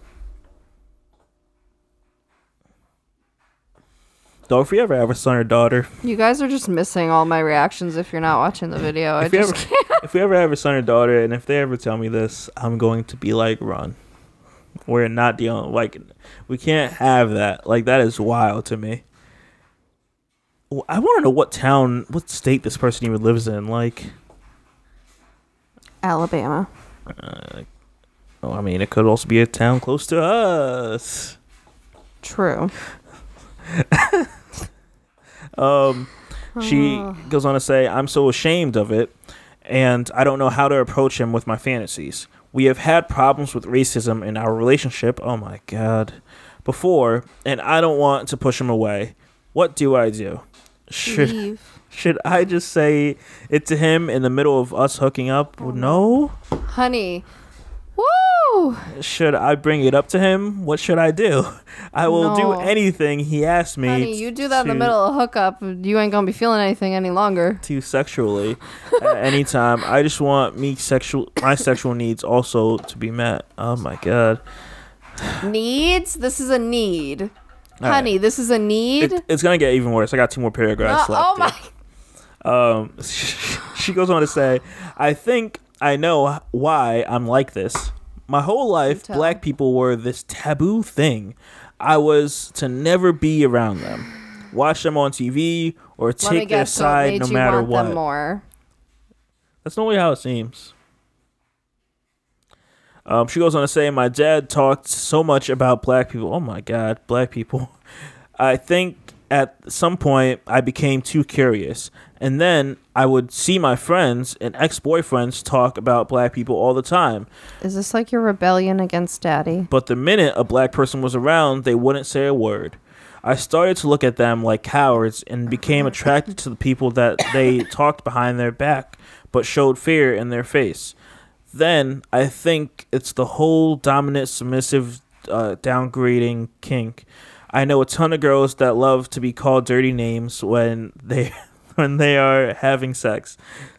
If you ever have a son or daughter, You guys are just missing all my reactions if you're not watching the video. If you just ever can't. if we ever have a son or daughter, and if they ever tell me this, I'm going to be like, run. We're not dealing like we can't have that. Like that is wild to me. I want to know what town, what state this person even lives in. Like, Alabama. oh, I mean, it could also be a town close to us. True. Um, she goes on to say, I'm so ashamed of it, and I don't know how to approach him with my fantasies. We have had problems with racism in our relationship, oh my god, before, and I don't want to push him away. What do I do? Should, Leave. should I just say it to him in the middle of us hooking up? Oh no? Honey. Woo! Should I bring it up to him? What should I do? I will No. do anything he asks me. Honey, you do that in the to- middle of a hookup, you ain't gonna be feeling anything any longer. to sexually at any time. I just want me sexual my sexual needs also to be met. Oh my god. Needs? This is a need. All right. Honey, this is a need. It, it's gonna get even worse. I got two more paragraphs left. oh my. Um, she goes on to say, "I think I know why I'm like this. My whole life, black people were this taboo thing. I was to never be around them, watch them on TV, or take their guess side no matter what. more. That's not really how it seems. Um, she goes on to say, My dad talked so much about black people. Oh my God, black people. I think at some point I became too curious. And then I would see my friends and ex boyfriends talk about black people all the time. Is this like your rebellion against daddy? But the minute a black person was around, they wouldn't say a word. I started to look at them like cowards and became attracted to the people that they talked behind their back but showed fear in their face. Then I think it's the whole dominant, submissive, uh, downgrading kink. I know a ton of girls that love to be called dirty names when they when they are having sex.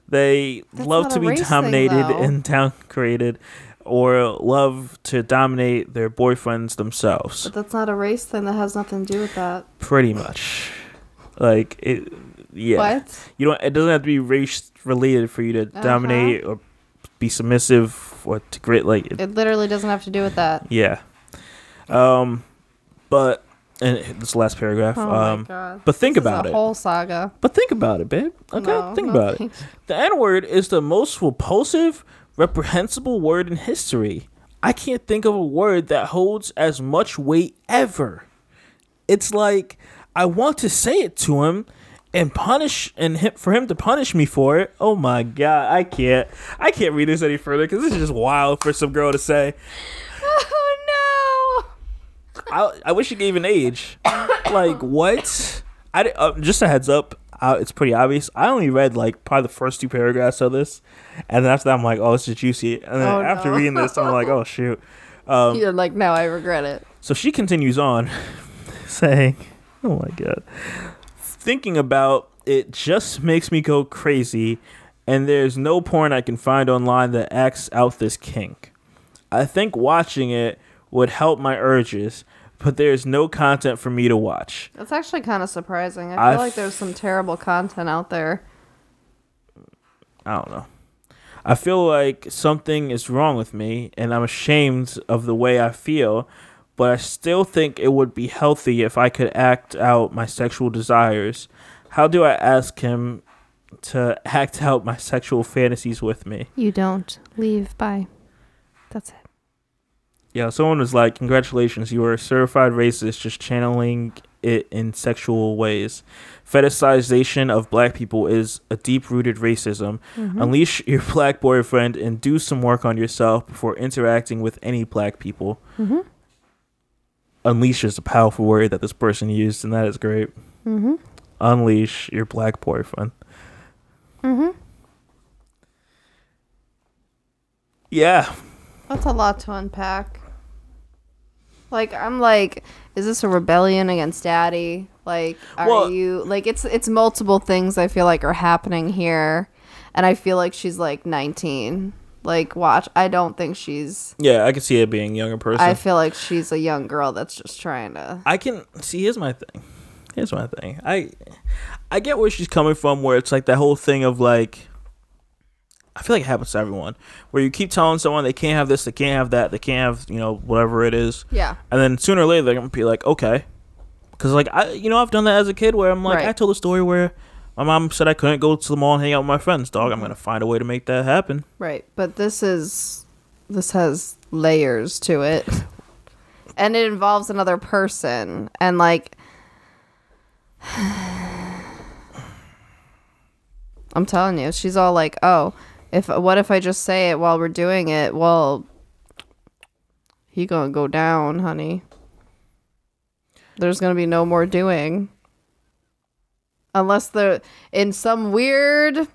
They That's love to be race thing, dominated and downgraded or love to dominate their boyfriends themselves. But that's not a race thing. That has nothing to do with that. Pretty much. Like it yeah. What? You don't it doesn't have to be race related for you to Uh-huh. dominate or be submissive or to grit like it, It literally doesn't have to do with that. yeah. Um but and this last paragraph. Oh um my god. but think This is about it. whole saga. But think about it, babe. Okay? No, think no about it. The N word is the most repulsive, reprehensible word in history. I can't think of a word that holds as much weight ever. It's like I want to say it to him and punish and him, for him to punish me for it. Oh my god, I can't. I can't read this any further because this is just wild for some girl to say. Oh no! I, I wish you gave an age. like what? I uh, just a heads up. Uh, it's pretty obvious. I only read like probably the first two paragraphs of this, and then after that, I'm like, oh, this is juicy. And then Oh, after no. reading this, I'm like, oh shoot. Um, You're like, now I regret it. so she continues on, saying, "Oh my god, thinking about it just makes me go crazy, and there's no porn I can find online that acts out this kink. I think watching it would help my urges." But there's no content for me to watch. That's actually kind of surprising. I feel I like there's some terrible content out there. I don't know. I feel like something is wrong with me and I'm ashamed of the way I feel, but I still think it would be healthy if I could act out my sexual desires. How do I ask him to act out my sexual fantasies with me? You don't leave. Bye. That's it. Yeah, someone was like, "Congratulations, you are a certified racist, just channeling it in sexual ways. Fetishization of black people is a deep-rooted racism. Mm-hmm. Unleash your black boyfriend and do some work on yourself before interacting with any black people." Mm-hmm. Unleash is a powerful word that this person used, and that is great. Mm-hmm. Unleash your black boyfriend. Mm-hmm. Yeah, That's a lot to unpack. Like I'm like, is this a rebellion against daddy? Like are Well- you like it's it's multiple things I feel like are happening here. And I feel like she's like 19. Like watch, I don't think she's yeah, I can see it being a younger person. I feel like she's a young girl that's just trying to I can see. Here's my thing. Here's my thing. I I get where she's coming from. Where it's like that whole thing of like, I feel like it happens to everyone. Where you keep telling someone they can't have this, they can't have that, they can't have you know whatever it is, Yeah. and then sooner or later they're gonna be like, okay, because like I you know I've done that as a kid where I'm like Right. I told a story where my mom said I couldn't go to the mall and hang out with my friends. Dog, I'm gonna mm-hmm. find a way to make that happen. Right, but this is this has layers to it. And it involves another person and like I'm telling you, she's all like, "Oh, if what if I just say it while we're doing it? Well, he going to go down, honey. There's going to be no more doing." Unless the in some weird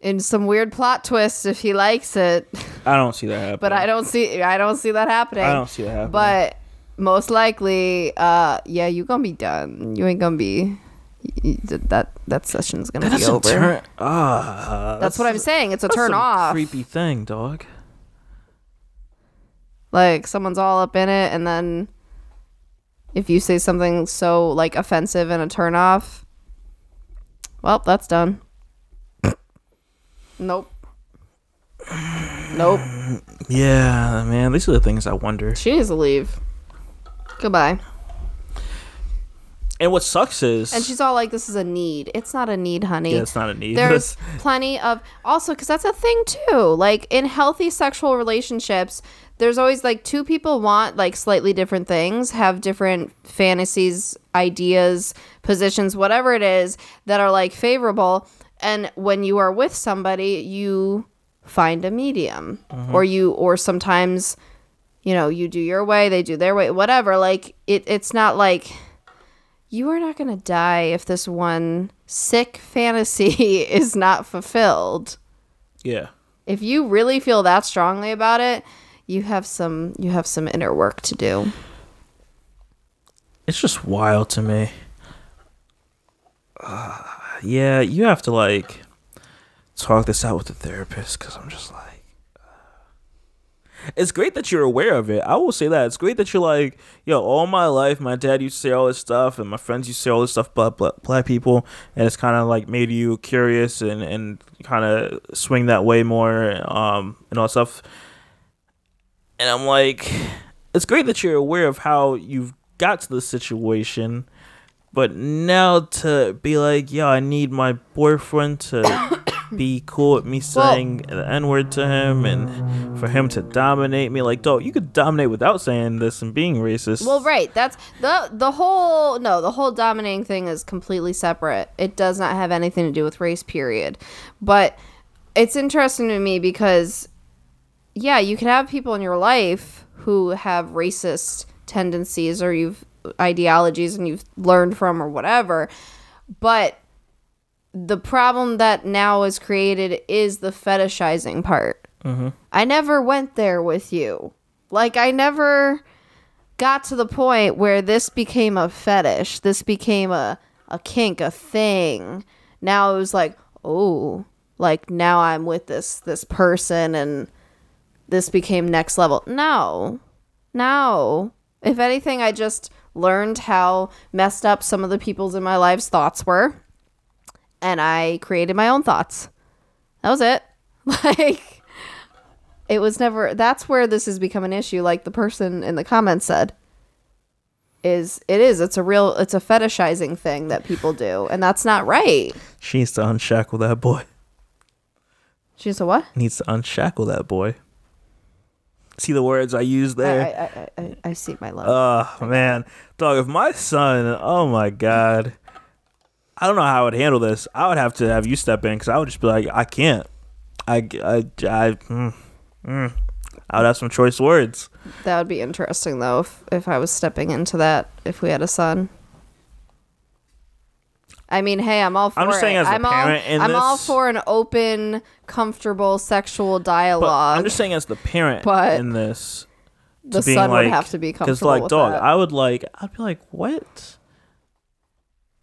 in some weird plot twist if he likes it. I don't see that happening. But I don't see I don't see that happening. I don't see that happening. But most likely, uh, yeah, you gonna be done. You ain't gonna be y- y- that that session's gonna that be doesn't over. turn. Ah, that's what I'm saying. It's a turn off. Creepy thing, dog. Like someone's all up in it, and then if you say something so like offensive and a turn off, well, that's done. nope. Nope. Yeah, man. These are the things I wonder. She needs to leave. Goodbye. And what sucks is, And she's all like, "This is a need. It's not a need, honey. yeah, it's not a need. There's plenty of also because that's a thing too. Like in healthy sexual relationships, there's always like two people want like slightly different things, have different fantasies, ideas, positions, whatever it is that are like favorable. And when you are with somebody, you find a medium, mm-hmm. or you, or sometimes, you know, you do your way, they do their way, whatever. Like it, it's not like you are not going to die if this one sick fantasy is not fulfilled. yeah, If you really feel that strongly about it, you have some you have some inner work to do. it's just wild to me. Uh, yeah, you have to like talk this out with the therapist because I'm just like. uh, It's great that you're aware of it. I will say that. It's great that you're like, yo, all my life, my dad used to say all this stuff, and my friends used to say all this stuff about black, people, and it's kind of like made you curious and, and kind of swing that way more, um, and all stuff. And I'm like, it's great that you're aware of how you've got to the situation, but now to be like, yo, I need my boyfriend to be cool with me saying the N word to him and for him to dominate me. Like, dog, you could dominate without saying this and being racist. Well, right. That's the the whole no, the whole dominating thing is completely separate. It does not have anything to do with race period. But it's interesting to me because yeah, you can have people in your life who have racist tendencies or you've ideologies and you've learned from or whatever. But the problem that now is created is the fetishizing part. Mm-hmm. I never went there with you. Like I never got to the point where this became a fetish. This became a a kink, a thing. Now it was like, oh, like now I'm with this this person and this became next level. No. No. If anything, I just learned how messed up some of the people's in my life's thoughts were and I created my own thoughts. That was it. Like It was never. That's where this has become an issue. Like the person in the comments said, is it is. It's a real. It's a fetishizing thing that people do, and that's not right. She needs to unshackle that boy. she needs to what? Needs to unshackle that boy. See the words I use there? I, I, I, I, see my love. Oh man, dog! If my son, oh my god, I don't know how I would handle this. I would have to have you step in because I would just be like, I can't. I, I, I, mm, mm. I would have some choice words. That would be interesting though if if I was stepping into that if we had a son. I mean, hey, I'm all for I'm just it. saying as a I'm all parent in I'm all for an open, comfortable sexual But dialogue. I'm just saying, as the parent But in this, the being son would like- have to be because comfortable like, with dog, that. I would like, I'd be like, what?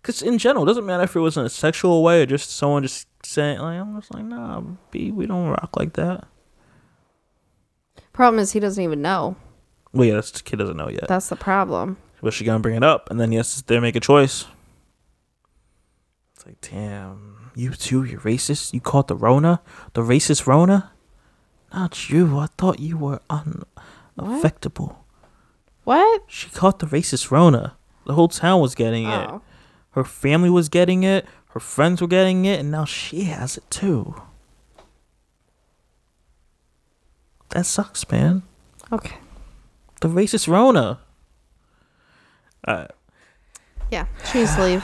Because in general, it doesn't matter if it was in a sexual way or just someone just saying, like, I'm just like, nah, B, we don't rock like that. problem is he doesn't even know. Well, yeah, this kid doesn't know yet. That's the problem. but she gonna bring it up, and then he has to sit there and make a choice. It's like, damn, you too, you're racist. You caught the Rona, the racist Rona. Not you. I thought you were unaffectable. What? She caught the racist Rona. The whole town was getting it. Oh. Her family was getting it. Her friends were getting it, and now she has it too. That sucks, man. Okay. The racist Rona. Uh, Yeah. Choose leave.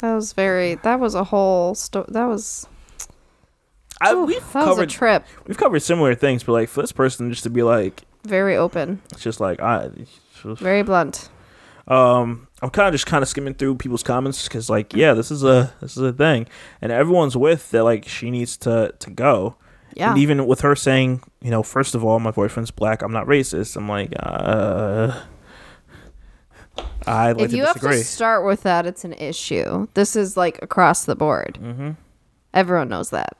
That was very. That was a whole. story. that was. I, Ooh, we've that was a covered trip. we've covered similar things, but like for this person just to be like, Very open. it's just like I, Very blunt. um, I'm kind of just kind of skimming through people's comments because like, yeah, this is a this is a thing, and everyone's with that like she needs to to go. Yeah. And even with her saying, you know, first of all, my boyfriend's black. I'm not racist. I'm like, uh, I'd like if you have to start with that, it's an issue. This is like across the board. mm-hmm. Everyone knows that.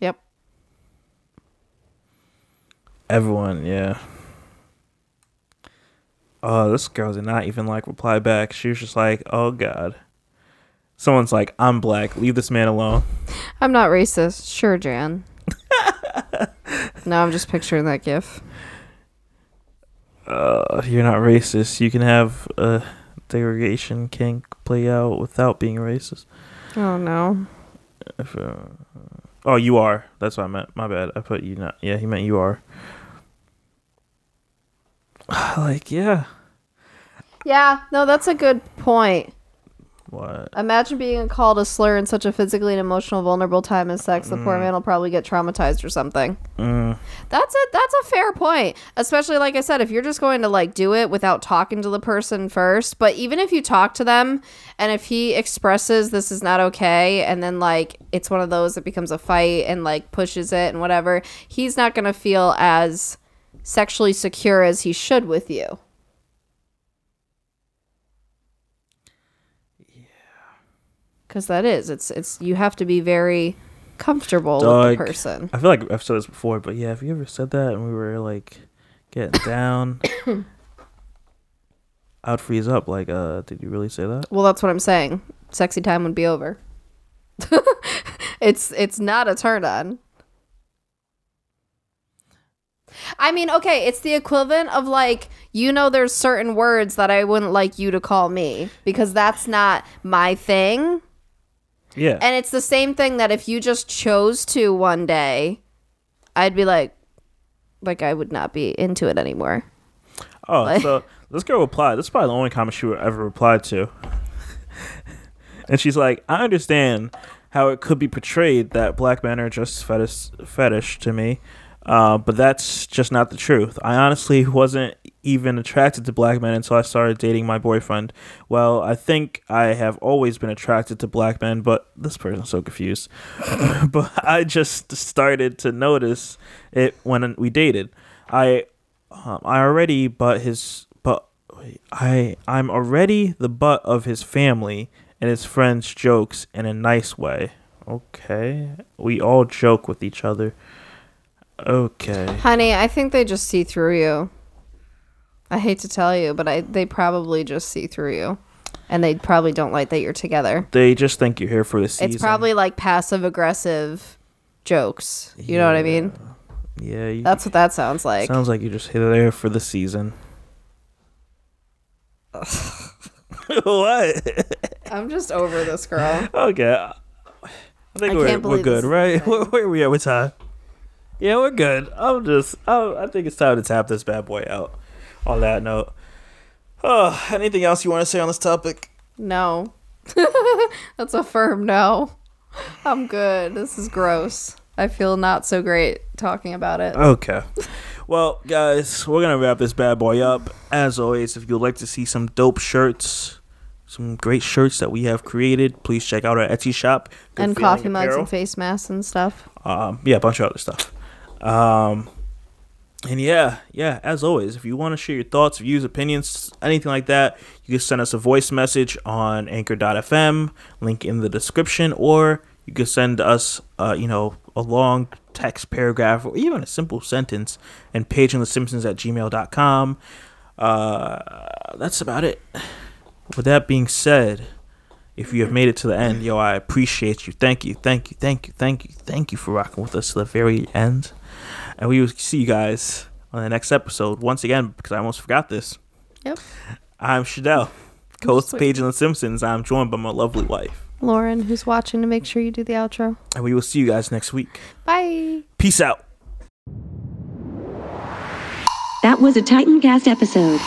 Yep. Everyone, yeah. Oh, this girl did not even like reply back. She was just like, "Oh God." Someone's like, "I'm black. Leave this man alone." I'm not racist. Sure, Jan. no, I'm just picturing that gif. Uh, you're not racist. You can have a degradation kink play out without being racist. Oh no. If, uh, oh, you are. That's what I meant. My bad. I put you not. Yeah, he meant you are. like, yeah. Yeah, no, that's a good point. What? Imagine being called a slur in such a physically and emotional vulnerable time as sex. The poor Mm. man will probably get traumatized or something. Mm, That's a that's a fair point. Especially like I said, if you're just going to like do it without talking to the person first. But even if you talk to them and if he expresses this is not okay and then like it's one of those that becomes a fight and like pushes it and whatever, he's not gonna feel as sexually secure as he should with you. Cause that is. It's it's you have to be very comfortable with the person. I feel like I've said this before, but yeah, have you ever said that and we were like getting down? I would freeze up. Like, uh, did you really say that? Well, that's what I'm saying. Sexy time would be over. it's it's not a turn on. I mean, okay, it's the equivalent of like, you know, there's certain words that I wouldn't like you to call me because that's not my thing. Yeah. And it's the same thing that if you just chose to one day, I'd be like, like I would not be into it anymore. oh, like- so this girl replied. This is probably the only comment she would ever replied to. and she's like, I understand how it could be portrayed that black men are just fetish fetish to me. Uh, but that's just not the truth. I honestly wasn't even attracted to black men until I started dating my boyfriend. Well, I think I have always been attracted to black men, but this person's so confused. but I just started to notice it when we dated. I um, I already but his but I I'm already the butt of his family and his friends' jokes in a nice way. Okay, we all joke with each other. Okay. Honey, I think they just see through you. I hate to tell you, but I they probably just see through you. And they probably don't like that you're together. They just think you're here for the season. It's probably like passive aggressive jokes. You know what I mean? Yeah, you, That's what that sounds like. sounds like you're just it there for the season. what? I'm just over this girl. Okay. I think I we're, can't we're believe good, this is right? Where, where are we at with time? Yeah, we're good. I'm just, I, I think it's time to tap this bad boy out. On that note, oh, anything else you want to say on this topic? No. That's a firm no. I'm good. This is gross. I feel not so great talking about it. Okay. Well, guys, we're gonna wrap this bad boy up. As always, if you'd like to see some dope shirts, some great shirts that we have created, please check out our Etsy shop. Good and coffee mugs Apparel. and face masks and stuff. um, yeah, a bunch of other stuff. Um, and yeah, yeah, as always, if you want to share your thoughts, views, opinions, anything like that, you can send us a voice message on anchor.fm, link in the description, or you can send us, uh, you know, a long text paragraph or even a simple sentence and page on the simpsons at gmail.com. Uh, that's about it. With that being said, if you have made it to the end, yo, I appreciate you. Thank you, thank you, thank you, thank you, thank you for rocking with us to the very end. And we will see you guys on the next episode. Once again, because I almost forgot this. Yep. I'm Shadell, co-host Sweet. Page on The Simpsons. I'm joined by my lovely wife. Lauren, who's watching to make sure you do the outro. And we will see you guys next week. Bye. Peace out. That was a Titancast episode.